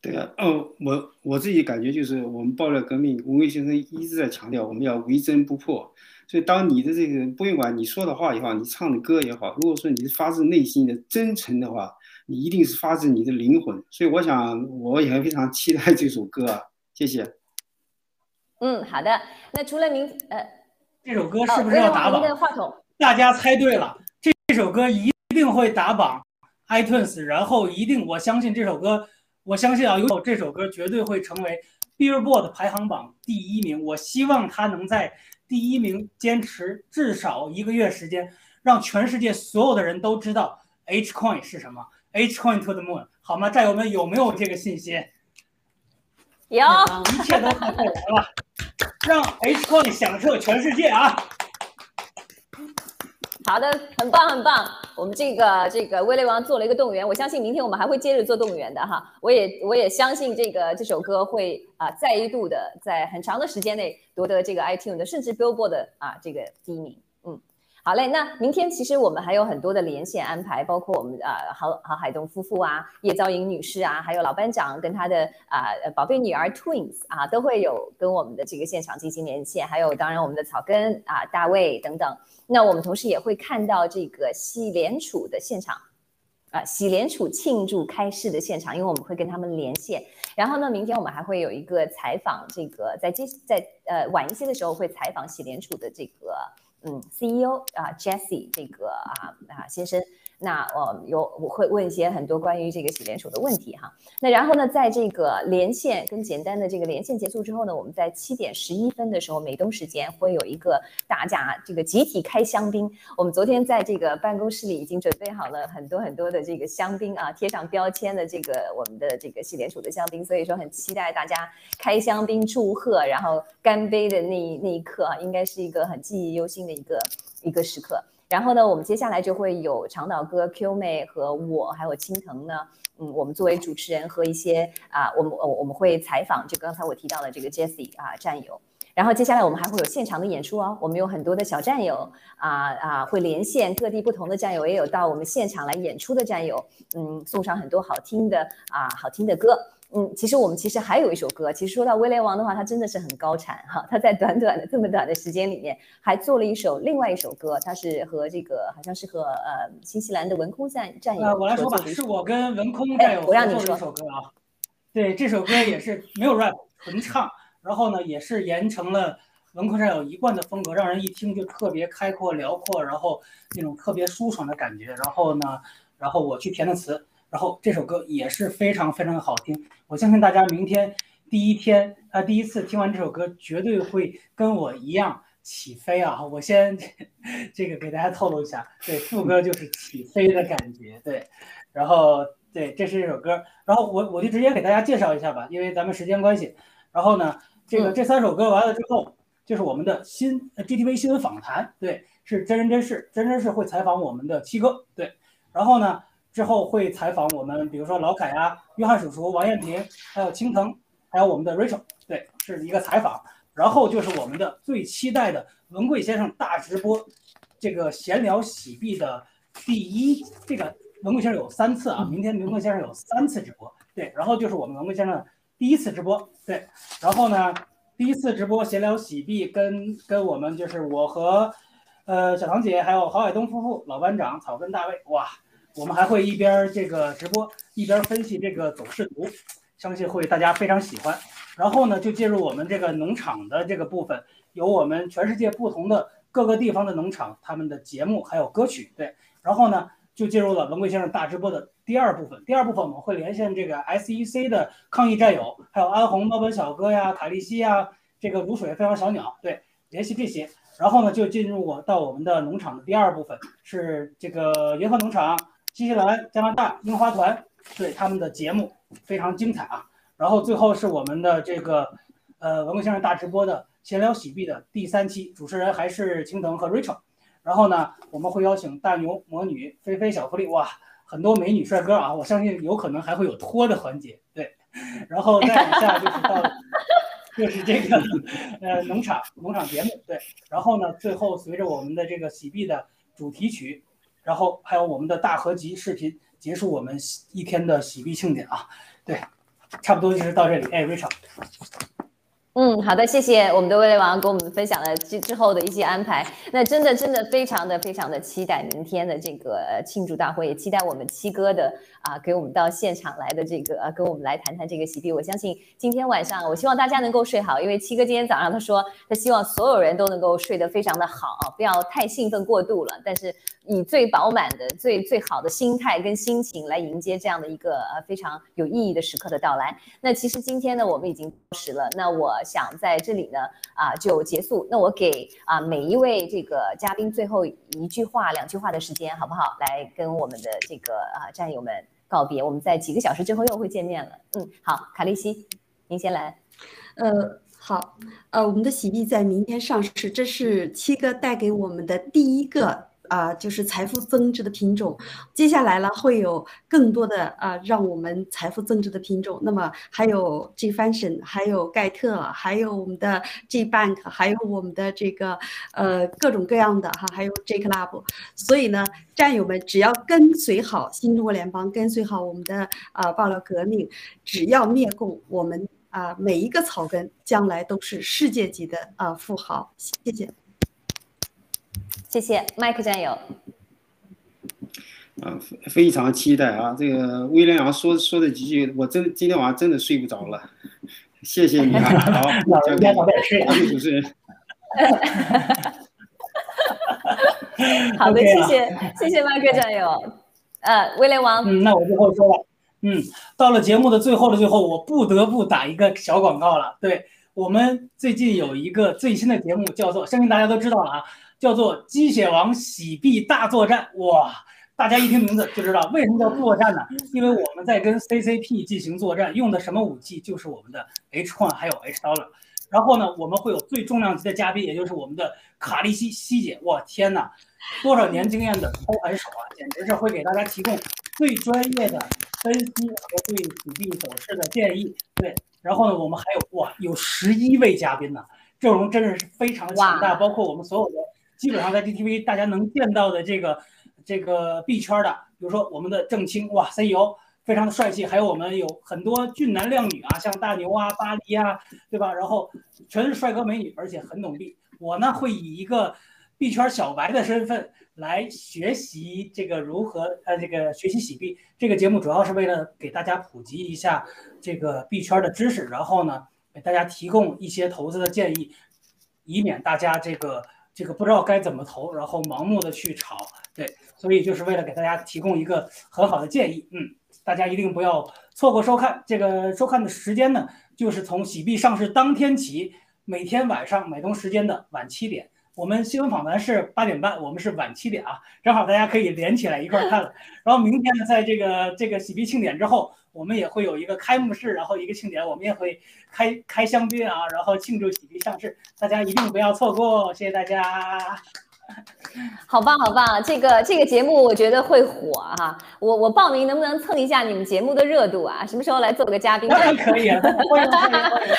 对啊，哦，我我自己感觉就是，我们爆料革命，文贵先生一直在强调，我们要为真不破。所以，当你的这个不用管你说的话也好，你唱的歌也好，如果说你是发自内心的真诚的话，你一定是发自你的灵魂。所以，我想我也非常期待这首歌啊！谢谢。嗯，好的。那除了您，呃，这首歌是不是要打榜？大家猜对了，这这首歌一定会打榜，iTunes，然后一定，我相信这首歌，我相信啊，有这首歌绝对会成为 Billboard 排行榜第一名。我希望它能在。第一名，坚持至少一个月时间，让全世界所有的人都知道 H coin 是什么。H coin to the moon，好吗？战友们有没有这个信心？有，一切都靠后来了，让 H coin 响彻全世界啊！好的，很棒很棒。我们这个这个威雷王做了一个动员，我相信明天我们还会接着做动员的哈。我也我也相信这个这首歌会啊再一度的在很长的时间内夺得这个 iTunes 甚至 Billboard 的啊这个第一名。好嘞。那明天其实我们还有很多的连线安排，包括我们啊郝郝海东夫妇啊、叶兆莹女士啊，还有老班长跟他的啊宝贝女儿 Twins 啊都会有跟我们的这个现场进行连线，还有当然我们的草根啊大卫等等。那我们同时也会看到这个喜联储的现场，啊，喜联储庆祝开市的现场，因为我们会跟他们连线。然后呢，明天我们还会有一个采访，这个在接在呃晚一些的时候会采访喜联储的这个嗯 CEO 啊 Jesse 这个啊啊先生。那我有我会问一些很多关于这个洗联手的问题哈。那然后呢，在这个连线跟简单的这个连线结束之后呢，我们在七点十一分的时候，美东时间会有一个大家这个集体开香槟。我们昨天在这个办公室里已经准备好了很多很多的这个香槟啊，贴上标签的这个我们的这个洗联手的香槟，所以说很期待大家开香槟祝贺，然后干杯的那那一刻啊，应该是一个很记忆犹新的一个一个时刻。然后呢，我们接下来就会有长岛哥、Q 妹和我，还有青藤呢。嗯，我们作为主持人和一些啊，我们我我们会采访就刚才我提到的这个 Jesse 啊战友。然后接下来我们还会有现场的演出哦，我们有很多的小战友啊啊，会连线各地不同的战友，也有到我们现场来演出的战友，嗯，送上很多好听的啊好听的歌。嗯，其实我们其实还有一首歌。其实说到威廉王的话，他真的是很高产哈。他在短短的这么短的时间里面，还做了一首另外一首歌。他是和这个好像是和呃新西兰的文空战战友呃，我来说吧，是我跟文空战友合作的一首歌啊。对，这首歌也是没有 rap，纯唱。然后呢，也是沿承了文空战友一贯的风格，让人一听就特别开阔辽阔，然后那种特别舒爽的感觉。然后呢，然后我去填的词。然后这首歌也是非常非常的好听，我相信大家明天第一天啊第一次听完这首歌，绝对会跟我一样起飞啊！我先 这个给大家透露一下，对副歌就是起飞的感觉，对，然后对这是一首歌，然后我我就直接给大家介绍一下吧，因为咱们时间关系。然后呢，这个这三首歌完了之后，就是我们的新 GTV 新闻访谈，对，是真人真事，真人真事会采访我们的七哥，对，然后呢。之后会采访我们，比如说老凯呀、约翰叔叔、王艳平，还有青藤，还有我们的 Rachel，对，是一个采访。然后就是我们的最期待的文贵先生大直播，这个闲聊喜币的第一，这个文贵先生有三次啊，明天文贵先生有三次直播，对，然后就是我们文贵先生第一次直播，对，然后呢，第一次直播闲聊喜币跟跟我们就是我和呃小唐姐还有郝海东夫妇、老班长、草根大卫，哇。我们还会一边这个直播一边分析这个走势图，相信会大家非常喜欢。然后呢，就进入我们这个农场的这个部分，有我们全世界不同的各个地方的农场他们的节目还有歌曲。对，然后呢，就进入了文贵先生大直播的第二部分。第二部分我们会连线这个 SEC 的抗疫战友，还有安红、猫本小哥呀、卡利西呀，这个如水飞扬小鸟，对，联系这些。然后呢，就进入我到我们的农场的第二部分，是这个银河农场。新西兰、加拿大樱花团对他们的节目非常精彩啊！然后最后是我们的这个呃文贵先生大直播的闲聊喜币的第三期，主持人还是青藤和 Rachel。然后呢，我们会邀请大牛、魔女、菲菲、小福利，哇，很多美女帅哥啊！我相信有可能还会有拖的环节，对。然后再往下就是到就是这个呃农场农场节目，对。然后呢，最后随着我们的这个喜币的主题曲。然后还有我们的大合集视频，结束我们一天的喜币庆典啊！对，差不多就是到这里。哎，Rachel。嗯，好的，谢谢我们的威廉王给我们分享了之之后的一些安排。那真的真的非常的非常的期待明天的这个庆祝大会，也期待我们七哥的啊给我们到现场来的这个啊跟我们来谈谈这个喜币。我相信今天晚上，我希望大家能够睡好，因为七哥今天早上他说他希望所有人都能够睡得非常的好，不要太兴奋过度了。但是以最饱满的、最最好的心态跟心情来迎接这样的一个呃非常有意义的时刻的到来。那其实今天呢，我们已经到时了。那我。想在这里呢啊就结束，那我给啊每一位这个嘉宾最后一句话、两句话的时间，好不好？来跟我们的这个啊战友们告别。我们在几个小时之后又会见面了。嗯，好，卡利西，您先来。呃，好，呃，我们的喜币在明天上市，这是七哥带给我们的第一个。啊，就是财富增值的品种，接下来呢会有更多的啊，让我们财富增值的品种。那么还有 G Fashion，还有盖特，还有我们的 G Bank，还有我们的这个呃各种各样的哈，还有 J Club。所以呢，战友们只要跟随好新中国联邦，跟随好我们的啊爆料革命，只要灭共，我们啊每一个草根将来都是世界级的啊富豪。谢谢。谢谢麦克战友。啊，非常期待啊！这个威廉阳说说的几句，我真今天晚上真的睡不着了。谢谢你啊，好，交给主持人。好的，谢谢谢谢麦克战友。呃，威廉王，嗯，那我最后说了，嗯，到了节目的最后的最后，我不得不打一个小广告了。对我们最近有一个最新的节目，叫做，相信大家都知道了啊，叫做《鸡血王洗币大作战》。哇，大家一听名字就知道为什么叫作战呢？因为我们在跟 CCP 进行作战，用的什么武器？就是我们的 H Coin 还有 H Dollar。然后呢，我们会有最重量级的嘉宾，也就是我们的卡利西西姐。哇，天哪！多少年经验的操盘手啊，简直是会给大家提供最专业的分析和对比币走势的建议。对，然后呢，我们还有哇，有十一位嘉宾呢，阵容真的是非常强大，包括我们所有的基本上在 DTV 大家能见到的这个这个币圈的，比如说我们的郑清哇 CEO 非常的帅气，还有我们有很多俊男靓女啊，像大牛啊、巴黎啊，对吧？然后全是帅哥美女，而且很懂币。我呢会以一个。币圈小白的身份来学习这个如何呃这个学习洗币这个节目主要是为了给大家普及一下这个币圈的知识，然后呢给大家提供一些投资的建议，以免大家这个这个不知道该怎么投，然后盲目的去炒。对，所以就是为了给大家提供一个很好的建议。嗯，大家一定不要错过收看。这个收看的时间呢，就是从洗币上市当天起，每天晚上美东时间的晚七点。我们新闻访谈是八点半，我们是晚七点啊，正好大家可以连起来一块看了。然后明天呢，在这个这个喜币庆典之后，我们也会有一个开幕式，然后一个庆典，我们也会开开香槟啊，然后庆祝喜币上市，大家一定不要错过，谢谢大家。好 棒好棒，这个这个节目我觉得会火哈，我我报名能不能蹭一下你们节目的热度啊？什么时候来做个嘉宾？当然可以啊，欢迎欢迎欢迎。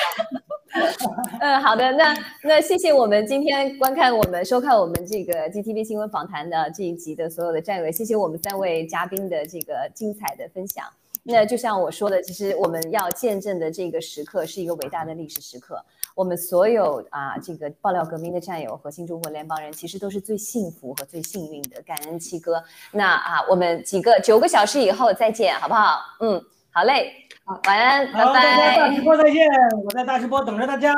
嗯，好的，那那谢谢我们今天观看我们收看我们这个 GTV 新闻访谈的这一集的所有的战友，谢谢我们三位嘉宾的这个精彩的分享。那就像我说的，其实我们要见证的这个时刻是一个伟大的历史时刻。我们所有啊，这个爆料革命的战友和新中国联邦人，其实都是最幸福和最幸运的。感恩七哥。那啊，我们几个九个小时以后再见，好不好？嗯，好嘞。好，晚安，拜拜。大直播再见，我在大直播等着大家。